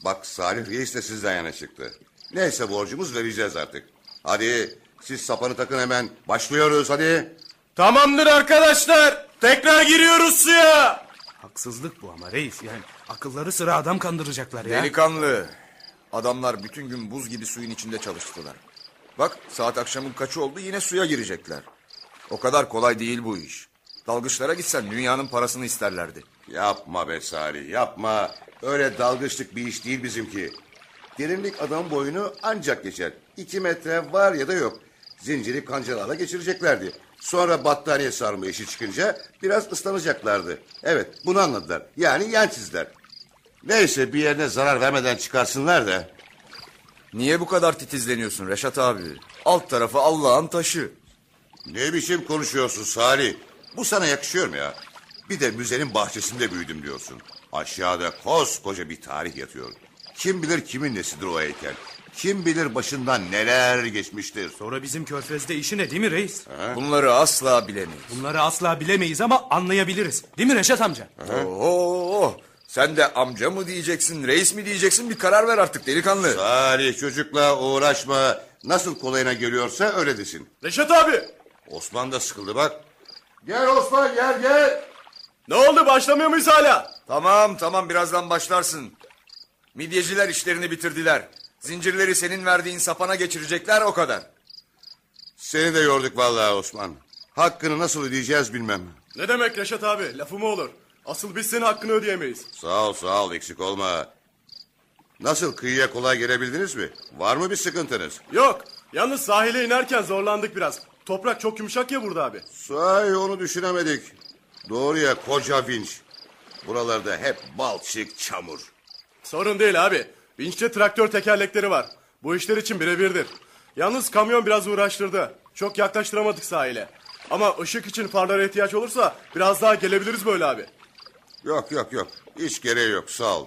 Bak Salih Reis de sizden yana çıktı. Neyse borcumuz vereceğiz artık. Hadi siz sapanı takın hemen. Başlıyoruz hadi. Tamamdır arkadaşlar. Tekrar giriyoruz suya. Haksızlık bu ama reis. Yani akılları sıra adam kandıracaklar ya. Delikanlı. Adamlar bütün gün buz gibi suyun içinde çalıştılar. Bak saat akşamın kaçı oldu yine suya girecekler. O kadar kolay değil bu iş. Dalgıçlara gitsen dünyanın parasını isterlerdi. Yapma be Salih yapma. Öyle dalgıçlık bir iş değil bizimki. Derinlik adam boyunu ancak geçer. İki metre var ya da yok. Zinciri kancalarla geçireceklerdi. Sonra battaniye sarma işi çıkınca biraz ıslanacaklardı. Evet bunu anladılar. Yani yan. Neyse bir yerine zarar vermeden çıkarsınlar da. Niye bu kadar titizleniyorsun Reşat abi? Alt tarafı Allah'ın taşı. Ne biçim konuşuyorsun Salih? Bu sana yakışıyor mu ya? Bir de müzenin bahçesinde büyüdüm diyorsun. Aşağıda koskoca bir tarih yatıyor. Kim bilir kimin nesidir o heykel? Kim bilir başından neler geçmiştir. Sonra bizim körfezde işi ne değil mi reis? Bunları asla bilemeyiz. Bunları asla bilemeyiz ama anlayabiliriz. Değil mi Reşat amca? Oo, sen de amca mı diyeceksin, reis mi diyeceksin bir karar ver artık delikanlı. Salih çocukla uğraşma. Nasıl kolayına geliyorsa öyle desin. Reşat abi. Osman da sıkıldı bak. Gel Osman gel gel. Ne oldu başlamıyor muyuz hala? Tamam tamam birazdan başlarsın. Midyeciler işlerini bitirdiler. Zincirleri senin verdiğin sapana geçirecekler o kadar. Seni de yorduk vallahi Osman. Hakkını nasıl ödeyeceğiz bilmem. Ne demek Reşat abi lafı mı olur? Asıl biz senin hakkını ödeyemeyiz. Sağ ol sağ ol eksik olma. Nasıl kıyıya kolay gelebildiniz mi? Var mı bir sıkıntınız? Yok yalnız sahile inerken zorlandık biraz. Toprak çok yumuşak ya burada abi. Sahi onu düşünemedik. Doğru ya koca vinç. Buralarda hep balçık, çamur. Sorun değil abi. Vinçte traktör tekerlekleri var. Bu işler için birebirdir. Yalnız kamyon biraz uğraştırdı. Çok yaklaştıramadık sahile. Ama ışık için farlara ihtiyaç olursa biraz daha gelebiliriz böyle abi. Yok yok yok. Hiç gereği yok sağ ol.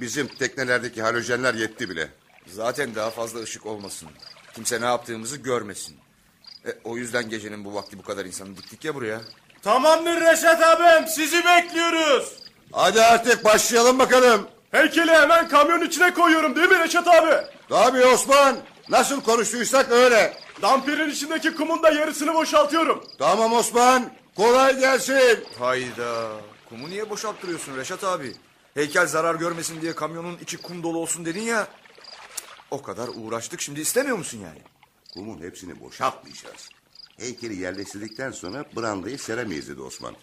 Bizim teknelerdeki halojenler yetti bile. Zaten daha fazla ışık olmasın. Kimse ne yaptığımızı görmesin. E, o yüzden gecenin bu vakti bu kadar insanı diktik ya buraya. Tamamdır Reşat abim sizi bekliyoruz. Hadi artık başlayalım bakalım. Heykeli hemen kamyon içine koyuyorum değil mi Reşat abi? Tabii Osman. Nasıl konuştuysak öyle. Dampirin içindeki kumun da yarısını boşaltıyorum. Tamam Osman. Kolay gelsin. Hayda. Kumu niye boşalttırıyorsun Reşat abi? Heykel zarar görmesin diye kamyonun içi kum dolu olsun dedin ya. O kadar uğraştık şimdi istemiyor musun yani? Kumun hepsini boşaltmayacağız. Heykeli yerleştirdikten sonra brandayı seremeyiz dedi Osman.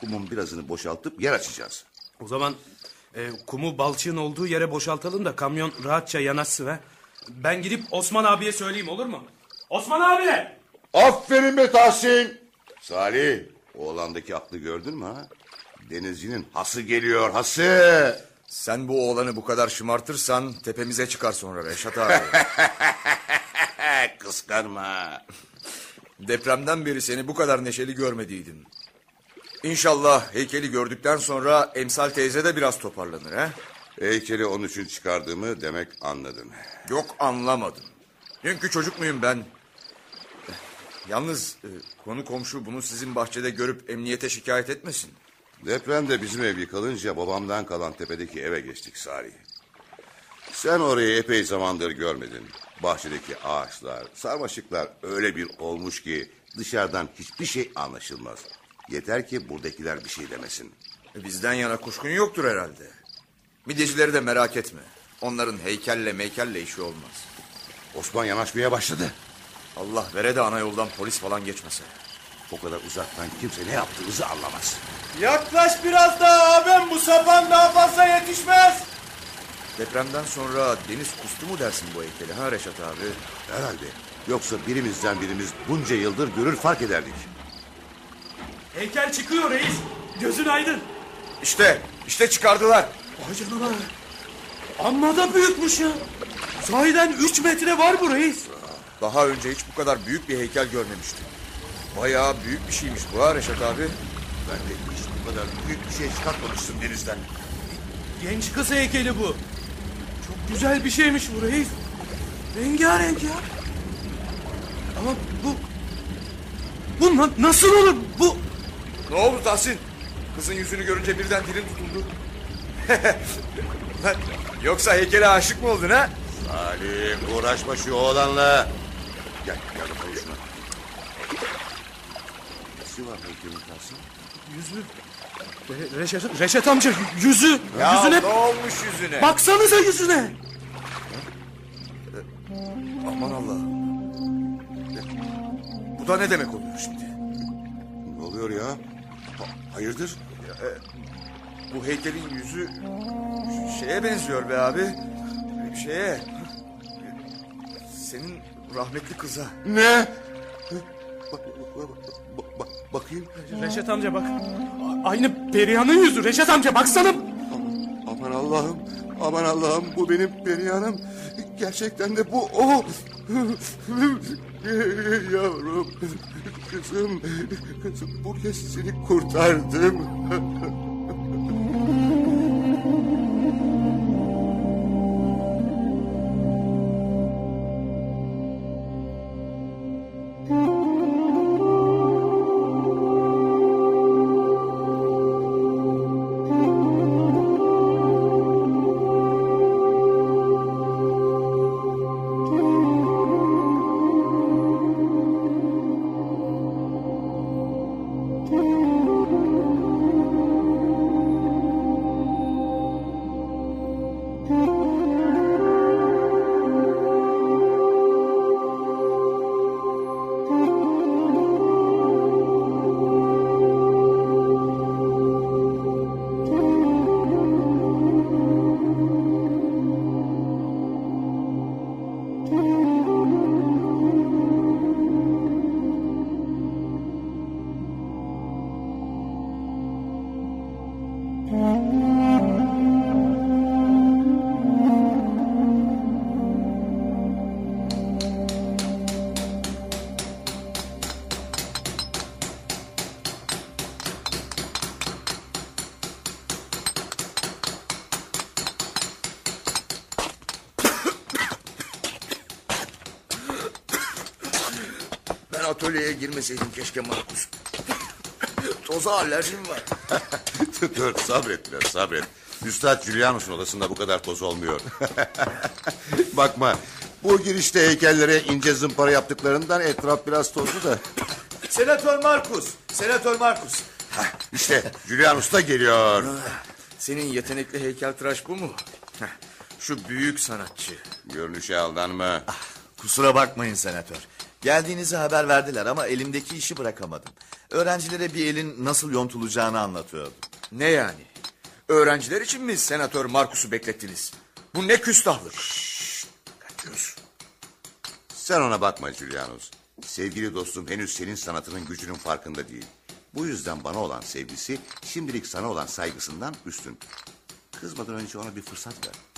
Kumun birazını boşaltıp yer açacağız. O zaman e, kumu balçığın olduğu yere boşaltalım da kamyon rahatça yanaşsın ha. Ben gidip Osman abiye söyleyeyim olur mu? Osman abi! Aferin be Tahsin. Salih, oğlandaki aklı gördün mü ha? Denizcinin hası geliyor, hası. Sen bu oğlanı bu kadar şımartırsan tepemize çıkar sonra Reşat abi. Kıskanma. Depremden beri seni bu kadar neşeli görmediydim. İnşallah heykeli gördükten sonra Emsal teyze de biraz toparlanır ha? Heykeli onun için çıkardığımı demek anladın. Yok anlamadım. Dünkü çocuk muyum ben? Yalnız e, konu komşu bunu sizin bahçede görüp emniyete şikayet etmesin. Depremde bizim ev yıkılınca babamdan kalan tepedeki eve geçtik Salih. Sen orayı epey zamandır görmedin. Bahçedeki ağaçlar, sarmaşıklar öyle bir olmuş ki dışarıdan hiçbir şey anlaşılmaz. Yeter ki buradakiler bir şey demesin. Bizden yana kuşkun yoktur herhalde. Midyecileri de merak etme. Onların heykelle meykelle işi olmaz. Osman yanaşmaya başladı. Allah vere de ana yoldan polis falan geçmese. O kadar uzaktan kimse ne yaptığımızı anlamaz. Yaklaş biraz daha abim bu sapan daha fazla yetişmez. Depremden sonra deniz kustu mu dersin bu heykeli ha Reşat abi? Herhalde. Yoksa birimizden birimiz bunca yıldır görür fark ederdik. Heykel çıkıyor reis. Gözün aydın. İşte, işte çıkardılar. Vay canına. Amma da büyükmüş ya. Sahiden 3 metre var bu reis. Daha önce hiç bu kadar büyük bir heykel görmemiştim. Bayağı büyük bir şeymiş bu ha Reşat abi. Ben de hiç bu kadar büyük bir şey çıkartmamıştım denizden. Genç kız heykeli bu. Çok güzel bir şeymiş bu reis. Rengarenk ya. Ama bu... Bu na- nasıl olur? Bu... Ne oldu Tahsin? Kızın yüzünü görünce birden dilin tutuldu. Lan, Yoksa heykele aşık mı oldun ha? Salim uğraşma şu oğlanla. Gel şuna. Nesi var heykelin Tahsin? Yüzü... Re- Reşat, Reşat amca yüzü... Ya yüzüne... ne olmuş yüzüne? Baksanıza yüzüne. Aman Allah. Bu da ne demek oluyor şimdi? Ne oluyor ya? Ha- hayırdır? Bu heykelin yüzü şeye benziyor be abi. Şeye. Senin rahmetli kıza. Ne? Bak, bak, bak- bak- bakayım. Reşat amca bak. A- Aynı Perihan'ın yüzü. Reşat amca baksana. Aman Allah'ım. Aman Allah'ım bu benim Perihan'ım. Gerçekten de bu o. Yavrum. Kızım. Kızım bu kez seni kurtardım. keşke Markus. Toza alerjim var. Dur sabret biraz sabret. Üstad Julianus'un odasında bu kadar toz olmuyor. Bakma bu girişte heykellere ince zımpara yaptıklarından etraf biraz tozlu da. Senatör Markus, Senatör Markus. İşte Julianus da geliyor. Senin yetenekli heykeltıraş bu mu? Heh, Şu büyük sanatçı. Görünüşe aldanma. Kusura bakmayın senatör. Geldiğinizi haber verdiler ama elimdeki işi bırakamadım. Öğrencilere bir elin nasıl yontulacağını anlatıyordum. Ne yani? Öğrenciler için mi senatör Markus'u beklettiniz? Bu ne küstahlık? Kaçıyoruz. Sen ona bakma Julianus. Sevgili dostum henüz senin sanatının gücünün farkında değil. Bu yüzden bana olan sevgisi şimdilik sana olan saygısından üstün. Kızmadan önce ona bir fırsat ver.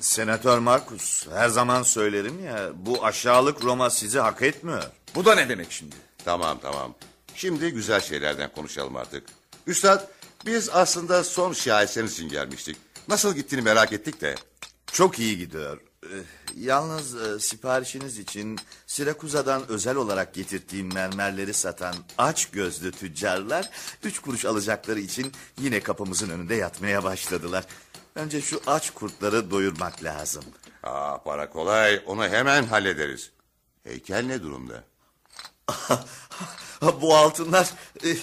Senatör Markus, her zaman söylerim ya bu aşağılık Roma sizi hak etmiyor. Bu da ne demek şimdi? Tamam tamam. Şimdi güzel şeylerden konuşalım artık. Üstad biz aslında son şaheseniz için gelmiştik. Nasıl gittiğini merak ettik de. Çok iyi gidiyor. Ee, Yalnız e, siparişiniz için Sirakuza'dan özel olarak getirdiğim mermerleri satan aç gözlü tüccarlar... ...üç kuruş alacakları için yine kapımızın önünde yatmaya başladılar. Önce şu aç kurtları doyurmak lazım. Aa, para kolay onu hemen hallederiz. Heykel ne durumda? Bu altınlar e,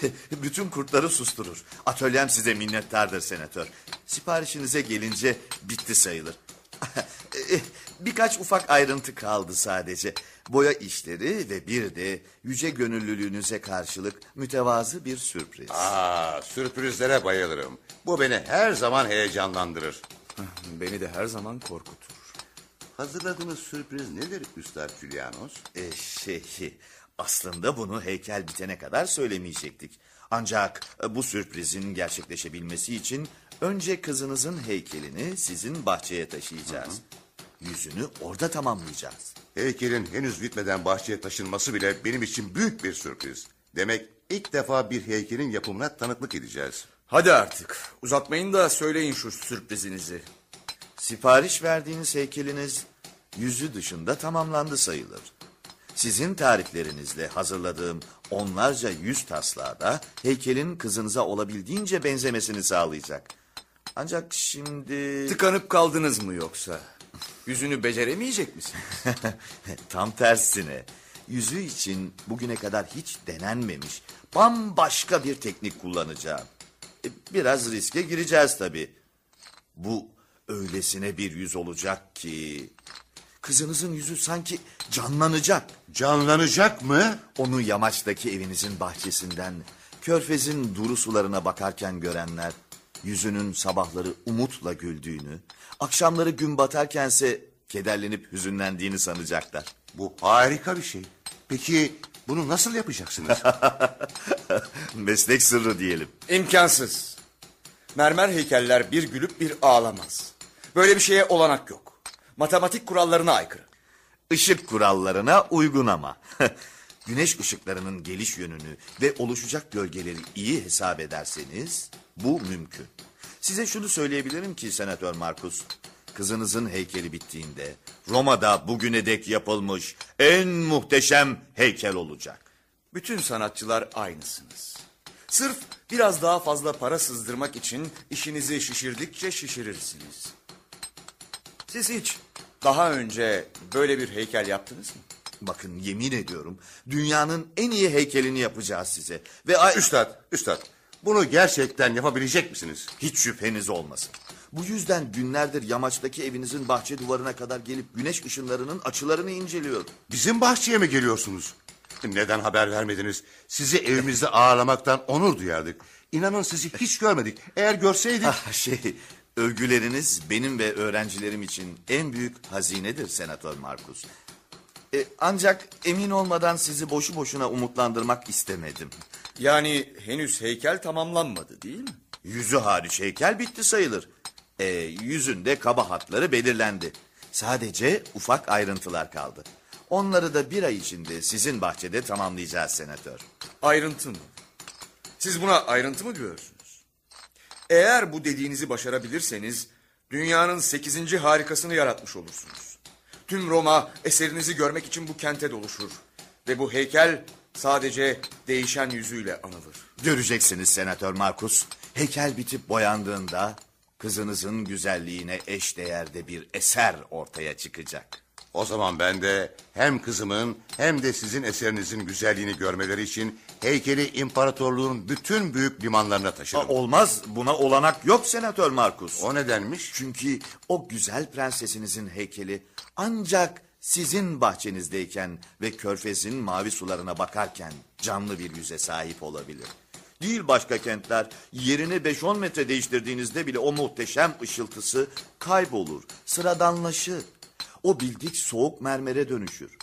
bütün kurtları susturur. Atölyem size minnettardır senatör. Siparişinize gelince bitti sayılır. E, Birkaç ufak ayrıntı kaldı sadece. Boya işleri ve bir de yüce gönüllülüğünüze karşılık mütevazı bir sürpriz. Aa, sürprizlere bayılırım. Bu beni her zaman heyecanlandırır. Beni de her zaman korkutur. Hazırladığınız sürpriz nedir Üstad Julianos? E, şey, aslında bunu heykel bitene kadar söylemeyecektik. Ancak e, bu sürprizin gerçekleşebilmesi için önce kızınızın heykelini sizin bahçeye taşıyacağız. Yüzünü orada tamamlayacağız. Heykelin henüz bitmeden bahçeye taşınması bile benim için büyük bir sürpriz. Demek ilk defa bir heykelin yapımına tanıklık edeceğiz. Hadi artık uzatmayın da söyleyin şu sürprizinizi. Sipariş verdiğiniz heykeliniz yüzü dışında tamamlandı sayılır. Sizin tariflerinizle hazırladığım onlarca yüz taslağı da heykelin kızınıza olabildiğince benzemesini sağlayacak. Ancak şimdi... Tıkanıp kaldınız mı yoksa? Yüzünü beceremeyecek misin? Tam tersine. Yüzü için bugüne kadar hiç denenmemiş bambaşka bir teknik kullanacağım. E, Biraz riske gireceğiz tabii. Bu öylesine bir yüz olacak ki... Kızınızın yüzü sanki canlanacak. Canlanacak mı? Onu yamaçtaki evinizin bahçesinden... ...körfezin duru sularına bakarken görenler... ...yüzünün sabahları umutla güldüğünü... ...akşamları gün batarkense kederlenip hüzünlendiğini sanacaklar. Bu harika bir şey. Peki bunu nasıl yapacaksınız? Meslek sırrı diyelim. İmkansız. Mermer heykeller bir gülüp bir ağlamaz. Böyle bir şeye olanak yok. Matematik kurallarına aykırı. Işık kurallarına uygun ama. Güneş ışıklarının geliş yönünü ve oluşacak gölgeleri iyi hesap ederseniz bu mümkün. Size şunu söyleyebilirim ki Senatör Markus. Kızınızın heykeli bittiğinde Roma'da bugüne dek yapılmış en muhteşem heykel olacak. Bütün sanatçılar aynısınız. Sırf biraz daha fazla para sızdırmak için işinizi şişirdikçe şişirirsiniz. Siz hiç daha önce böyle bir heykel yaptınız mı? Bakın yemin ediyorum dünyanın en iyi heykelini yapacağız size. Ve ay- üstad, üstad bunu gerçekten yapabilecek misiniz? Hiç şüpheniz olmasın. Bu yüzden günlerdir yamaçtaki evinizin bahçe duvarına kadar gelip güneş ışınlarının açılarını inceliyorum. Bizim bahçeye mi geliyorsunuz? Neden haber vermediniz? Sizi evimizde ağırlamaktan onur duyardık. İnanın sizi hiç görmedik. Eğer görseydik... Ah, şey, övgüleriniz benim ve öğrencilerim için en büyük hazinedir Senatör Markus. E, ancak emin olmadan sizi boşu boşuna umutlandırmak istemedim. Yani henüz heykel tamamlanmadı değil mi? Yüzü hariç heykel bitti sayılır. E, yüzünde kaba hatları belirlendi. Sadece ufak ayrıntılar kaldı. Onları da bir ay içinde sizin bahçede tamamlayacağız senatör. Ayrıntı mı? Siz buna ayrıntı mı diyorsunuz? Eğer bu dediğinizi başarabilirseniz dünyanın sekizinci harikasını yaratmış olursunuz. Tüm Roma eserinizi görmek için bu kente doluşur. Ve bu heykel Sadece değişen yüzüyle anılır. Göreceksiniz Senatör Markus. Heykel bitip boyandığında kızınızın güzelliğine eş değerde bir eser ortaya çıkacak. O zaman ben de hem kızımın hem de sizin eserinizin güzelliğini görmeleri için heykeli imparatorluğun bütün büyük limanlarına taşırım. Olmaz buna olanak yok Senatör Markus. O nedenmiş? Çünkü o güzel prensesinizin heykeli ancak sizin bahçenizdeyken ve körfezin mavi sularına bakarken canlı bir yüze sahip olabilir. Değil başka kentler yerini 5-10 metre değiştirdiğinizde bile o muhteşem ışıltısı kaybolur, sıradanlaşır. O bildik soğuk mermere dönüşür.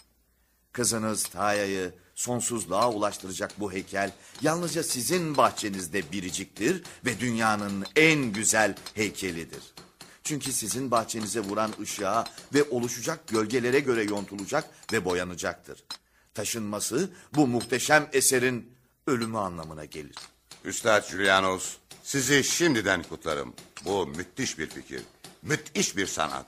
Kızınız Taya'yı sonsuzluğa ulaştıracak bu heykel yalnızca sizin bahçenizde biriciktir ve dünyanın en güzel heykelidir. Çünkü sizin bahçenize vuran ışığa ve oluşacak gölgelere göre yontulacak ve boyanacaktır. Taşınması bu muhteşem eserin ölümü anlamına gelir. Üstad Julianos, sizi şimdiden kutlarım. Bu müthiş bir fikir. Müthiş bir sanat.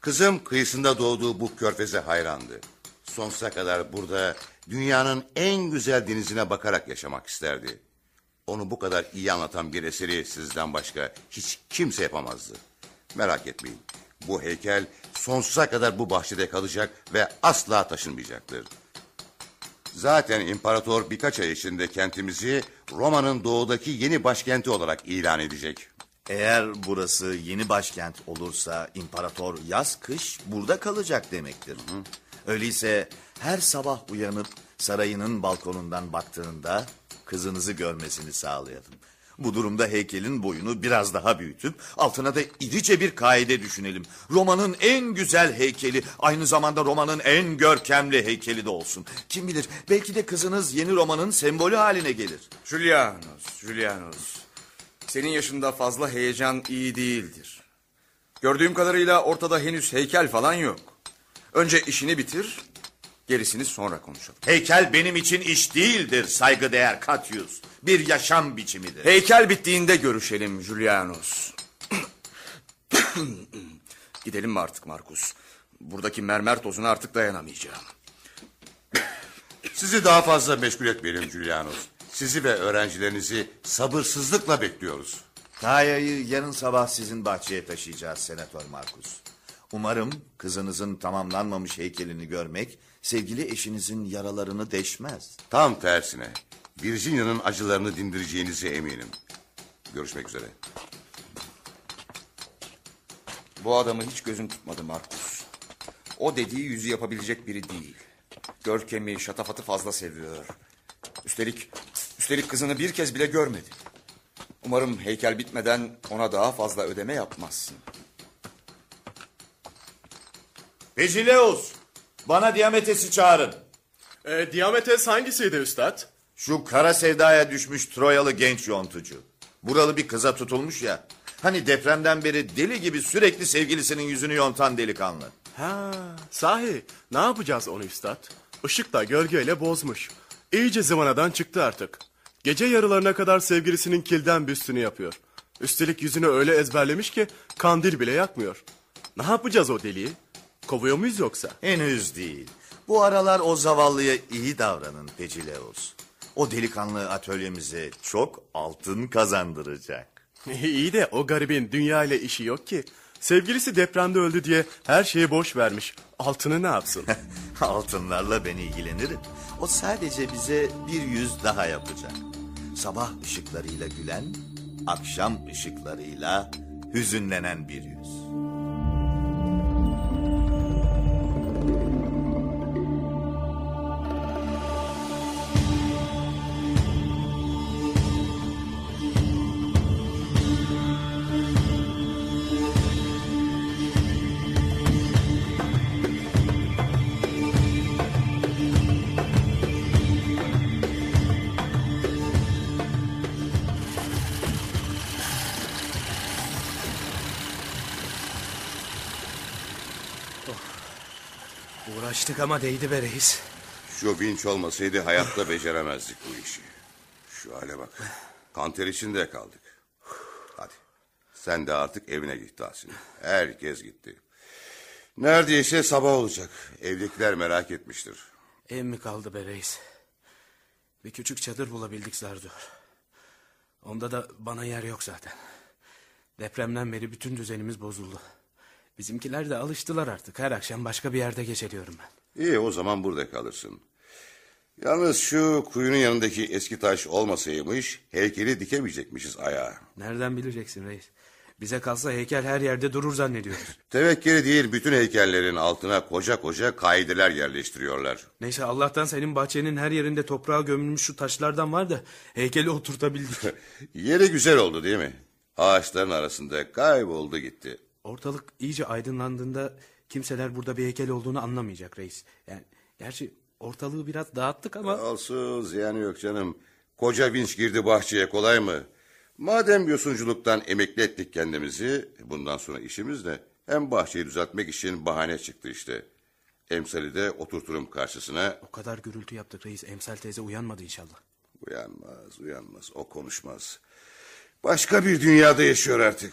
Kızım kıyısında doğduğu bu körfeze hayrandı. Sonsuza kadar burada dünyanın en güzel denizine bakarak yaşamak isterdi. Onu bu kadar iyi anlatan bir eseri sizden başka hiç kimse yapamazdı. Merak etmeyin. Bu heykel sonsuza kadar bu bahçede kalacak ve asla taşınmayacaktır. Zaten imparator birkaç ay içinde kentimizi Roma'nın doğudaki yeni başkenti olarak ilan edecek. Eğer burası yeni başkent olursa imparator yaz kış burada kalacak demektir. Öyleyse her sabah uyanıp sarayının balkonundan baktığında kızınızı görmesini sağlayalım. Bu durumda heykelin boyunu biraz daha büyütüp altına da irice bir kaide düşünelim. Roma'nın en güzel heykeli aynı zamanda Roma'nın en görkemli heykeli de olsun. Kim bilir belki de kızınız yeni Roma'nın sembolü haline gelir. Julianos, Julianos. Senin yaşında fazla heyecan iyi değildir. Gördüğüm kadarıyla ortada henüz heykel falan yok. Önce işini bitir, gerisini sonra konuşalım. Heykel benim için iş değildir saygıdeğer Katyus. Bir yaşam biçimidir. Heykel bittiğinde görüşelim Julianos. Gidelim mi artık Markus? Buradaki mermer tozuna artık dayanamayacağım. Sizi daha fazla meşgul etmeyelim Julianos. Sizi ve öğrencilerinizi sabırsızlıkla bekliyoruz. Taya'yı yarın sabah sizin bahçeye taşıyacağız Senatör Markus. Umarım kızınızın tamamlanmamış heykelini görmek sevgili eşinizin yaralarını deşmez. Tam tersine. Virginia'nın acılarını dindireceğinize eminim. Görüşmek üzere. Bu adamı hiç gözüm tutmadı Markus. O dediği yüzü yapabilecek biri değil. Görkemi, şatafatı fazla seviyor. Üstelik, üstelik kızını bir kez bile görmedi. Umarım heykel bitmeden ona daha fazla ödeme yapmazsın. Pejileus, bana Diametes'i çağırın. E, Diametes hangisiydi üstad? Şu kara sevdaya düşmüş Troyalı genç yontucu. Buralı bir kıza tutulmuş ya. Hani depremden beri deli gibi sürekli sevgilisinin yüzünü yontan delikanlı. Ha, sahi ne yapacağız onu üstad? Işık da gölgeyle bozmuş. İyice zıvanadan çıktı artık. Gece yarılarına kadar sevgilisinin kilden büstünü yapıyor. Üstelik yüzünü öyle ezberlemiş ki kandil bile yakmıyor. Ne yapacağız o deliği? Kovuyor muyuz yoksa? Henüz değil. Bu aralar o zavallıya iyi davranın Pecileus. O delikanlı atölyemize çok altın kazandıracak. İyi de o garibin dünya ile işi yok ki. Sevgilisi depremde öldü diye her şeyi boş vermiş. Altını ne yapsın? Altınlarla ben ilgilenirim. O sadece bize bir yüz daha yapacak. Sabah ışıklarıyla gülen, akşam ışıklarıyla hüzünlenen bir yüz. Uğraştık ama değdi be reis. Şu vinç olmasaydı hayatta beceremezdik bu işi. Şu hale bak. Kanter içinde kaldık. Hadi. Sen de artık evine git Tahsin. Herkes gitti. Neredeyse sabah olacak. Evdekiler merak etmiştir. Ev mi kaldı be reis? Bir küçük çadır bulabildik Zardor. Onda da bana yer yok zaten. Depremden beri bütün düzenimiz bozuldu. Bizimkiler de alıştılar artık. Her akşam başka bir yerde geçiriyorum ben. İyi o zaman burada kalırsın. Yalnız şu kuyunun yanındaki eski taş olmasaymış heykeli dikemeyecekmişiz ayağa. Nereden bileceksin reis? Bize kalsa heykel her yerde durur zannediyoruz. Tevekkeli değil bütün heykellerin altına koca koca kaideler yerleştiriyorlar. Neyse Allah'tan senin bahçenin her yerinde toprağa gömülmüş şu taşlardan var da heykeli oturtabildik. Yeri güzel oldu değil mi? Ağaçların arasında kayboldu gitti. Ortalık iyice aydınlandığında kimseler burada bir heykel olduğunu anlamayacak reis. Yani gerçi ortalığı biraz dağıttık ama... Olsun ziyanı yok canım. Koca vinç girdi bahçeye kolay mı? Madem yosunculuktan emekli ettik kendimizi, bundan sonra işimiz ne? Hem bahçeyi düzeltmek için bahane çıktı işte. Emsali de oturturum karşısına. O kadar gürültü yaptık reis. Emsal teyze uyanmadı inşallah. Uyanmaz, uyanmaz. O konuşmaz. Başka bir dünyada yaşıyor artık.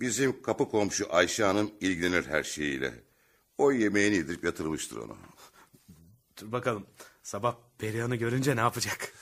Bizim kapı komşu Ayşe Hanım ilgilenir her şeyiyle. O yemeğini yedirip yatırmıştır onu. Dur bakalım. Sabah Perihan'ı görünce ne yapacak?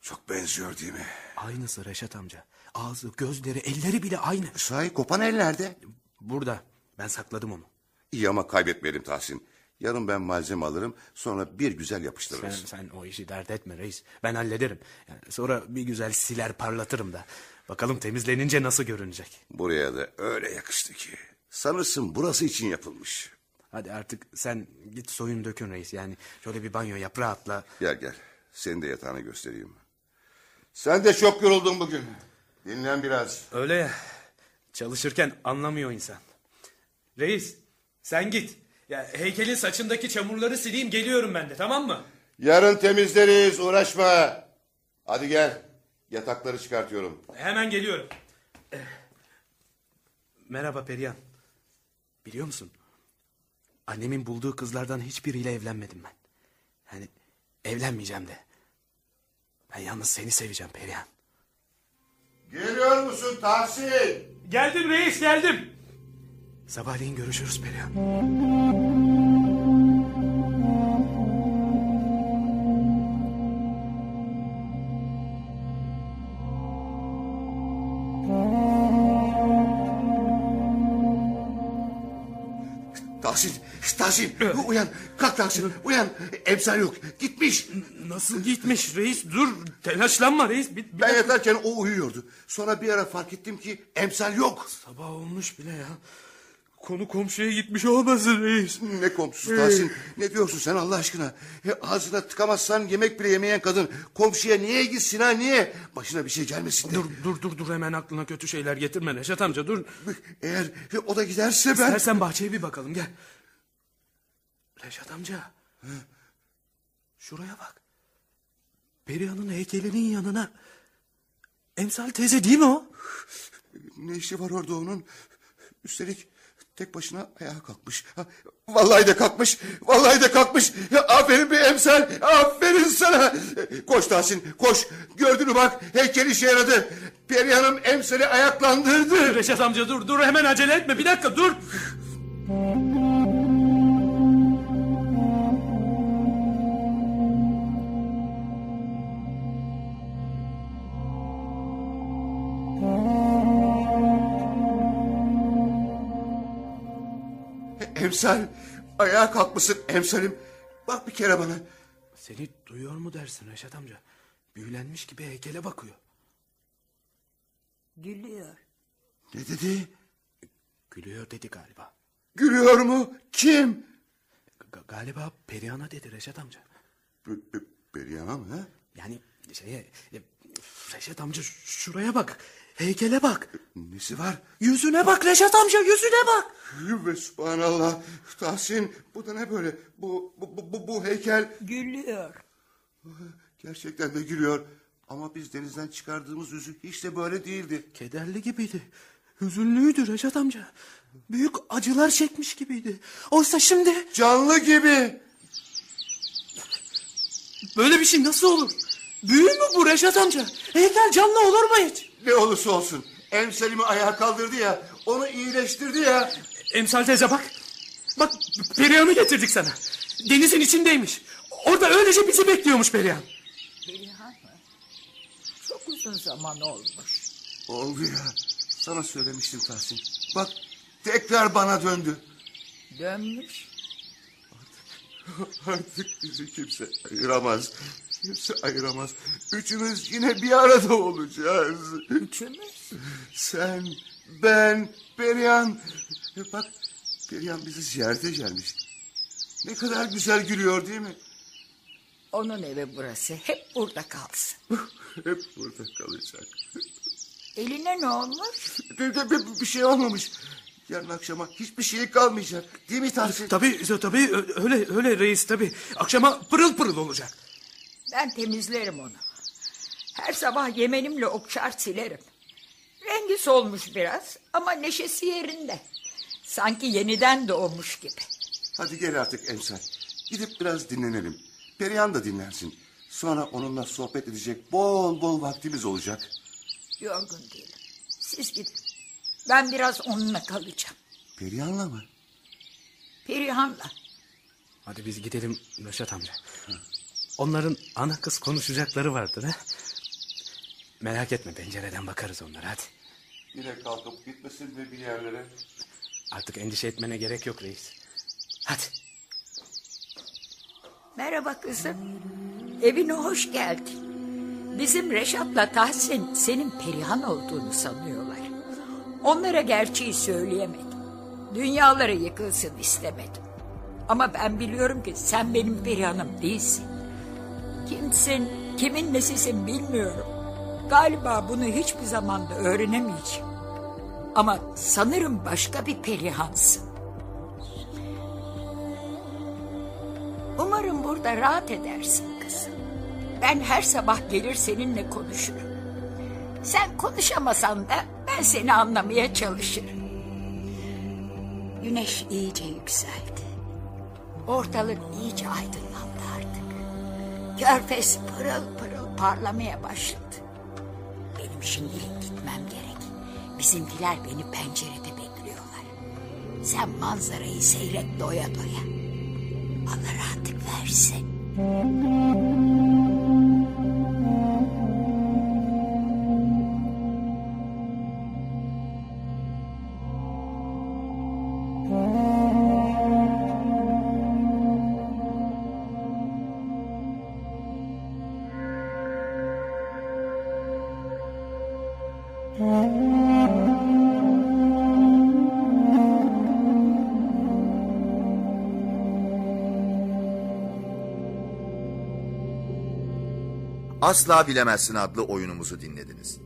Çok benziyor değil mi? Aynısı Reşat amca. Ağzı, gözleri, elleri bile aynı. Sahi kopan el nerede? Burada. Ben sakladım onu. İyi ama kaybetmeyelim Tahsin. Yarın ben malzeme alırım sonra bir güzel Sen, yapıştırırız. sen o işi dert etme reis. Ben hallederim. Yani sonra bir güzel siler parlatırım da. Bakalım temizlenince nasıl görünecek. Buraya da öyle yakıştı ki. Sanırsın burası için yapılmış. Hadi artık sen git soyun dökün reis. Yani şöyle bir banyo yap rahatla. Gel gel. Senin de yatağını göstereyim. Sen de çok yoruldun bugün. Dinlen biraz. Öyle ya. Çalışırken anlamıyor insan. Reis sen git. Ya heykelin saçındaki çamurları sileyim geliyorum ben de tamam mı? Yarın temizleriz uğraşma. Hadi gel. Yatakları çıkartıyorum. Hemen geliyorum. Eh, Merhaba Perihan. Biliyor musun? Annemin bulduğu kızlardan hiçbiriyle evlenmedim ben. Yani evlenmeyeceğim de. Ben yalnız seni seveceğim Perihan. Geliyor musun Tahsin? Geldim reis geldim. Sabahleyin görüşürüz Perihan. Tahsin, Tahsin uyan. Kalk Tahsin uyan. Emsal yok. Gitmiş. Nasıl gitmiş reis? Dur telaşlanma reis. Bir, bir Ben yatarken o uyuyordu. Sonra bir ara fark ettim ki emsal yok. Sabah olmuş bile ya. Konu komşuya gitmiş olmasın reis. Ne komşusu Tahsin? Ne diyorsun sen Allah aşkına? E, ağzına tıkamazsan yemek bile yemeyen kadın komşuya niye gitsin ha niye? Başına bir şey gelmesin de. Dur dur dur dur hemen aklına kötü şeyler getirme Neşet amca dur. Eğer e, o da giderse ben... İstersen bahçeye bir bakalım gel. Reşat amca. Şuraya bak. Perihan'ın heykelinin yanına. Emsal teyze değil mi o? Ne işi var orada onun? Üstelik tek başına ayağa kalkmış. Ha, Vallahi de kalkmış. Vallahi de kalkmış. Ya, aferin bir emsal. Aferin sana. Koş Tahsin koş. Gördün mü bak heykel işe yaradı. Perihan'ım emsali ayaklandırdı. Reşat amca dur dur hemen acele etme bir dakika dur. Emsal ayağa kalkmışsın emsalim. Bak bir kere bana. Seni duyuyor mu dersin Reşat amca? Büyülenmiş gibi heykele bakıyor. Gülüyor. Ne dedi? Gülüyor dedi galiba. Gülüyor mu? Kim? Ga- galiba Perihan'a dedi Reşat amca. P- P- Perihan'a mı? ha? Yani şeye... e, Reşat amca şuraya bak. Heykele bak. Nesi var? Yüzüne bak Reşat amca yüzüne bak. Ve subhanallah. Tahsin bu da ne böyle? Bu, bu, bu, bu, bu heykel Gülüyor. gerçekten de gülüyor. Ama biz denizden çıkardığımız yüzü hiç de böyle değildi. Kederli gibiydi. Hüzünlüydü Reşat amca. Büyük acılar çekmiş gibiydi. Oysa şimdi Canlı gibi. böyle bir şey nasıl olur? Büyü mü bu Reşat amca? Heykel canlı olur mu hiç? Ne olursa olsun. Emsalimi ayağa kaldırdı ya. Onu iyileştirdi ya. Emsal teyze bak. Bak Perihan'ı getirdik sana. Denizin içindeymiş. Orada öylece bizi bekliyormuş Perihan. Perihan uzun zaman olmuş. Oldu ya. Sana söylemiştim Tahsin. Bak tekrar bana döndü. Dönmüş. Artık bizi kimse ayıramaz. Kimse ayıramaz. Üçümüz yine bir arada olacağız. Üçümüz? Sen, ben, Perihan. E Bak Perihan bizi ziyarete gelmiş. Ne kadar güzel gülüyor değil mi? Onun evi burası. Hep burada kalsın. Hep burada kalacak. Eline ne olmuş? Bir, bir, bir- bir şey olmamış. Yarın akşama hiçbir şey kalmayacak. Değil mi Tahsin? Tabii tabii öyle öyle reis tabii. Akşama pırıl pırıl olacak. Ben temizlerim onu. Her sabah yemenimle okşar silerim. Rengi solmuş biraz ama neşesi yerinde. Sanki yeniden doğmuş gibi. Hadi gel artık Emsal. Gidip biraz dinlenelim. Perihan da dinlensin. Sonra onunla sohbet edecek bol bol vaktimiz olacak. Yorgun değilim. Siz gidin. Ben biraz onunla kalacağım. Perihan'la mı? Perihan'la. Hadi biz gidelim Reşat amca. Onların ana kız konuşacakları vardır ha. Merak etme pencereden bakarız onlara hadi. Yine kalkıp gitmesin mi bir yerlere? Artık endişe etmene gerek yok reis. Hadi. Merhaba kızım. Evine hoş geldin. Bizim Reşat'la Tahsin senin Perihan olduğunu sanıyorlar. Onlara gerçeği söyleyemedim. Dünyaları yıkılsın istemedim. Ama ben biliyorum ki sen benim Perihan'ım değilsin. Kimsin, kimin nesisin bilmiyorum. Galiba bunu hiçbir zaman da öğrenemeyeceğim. Ama sanırım başka bir Perihan'sın. Umarım burada rahat edersin kızım. Ben her sabah gelir seninle konuşurum. Sen konuşamasan da ben seni anlamaya çalışırım. Güneş iyice yükseldi. Ortalık iyice aydınlandı artık. Körfez pırıl pırıl parlamaya başladı. Benim şimdilik gitmem gerek. Bizimkiler beni pencerede bekliyorlar. Sen manzarayı seyret doya doya. Allah rahatlık versin. Asla Bilemezsin adlı oyunumuzu dinlediniz.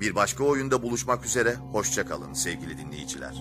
Bir başka oyunda buluşmak üzere, hoşça kalın sevgili dinleyiciler.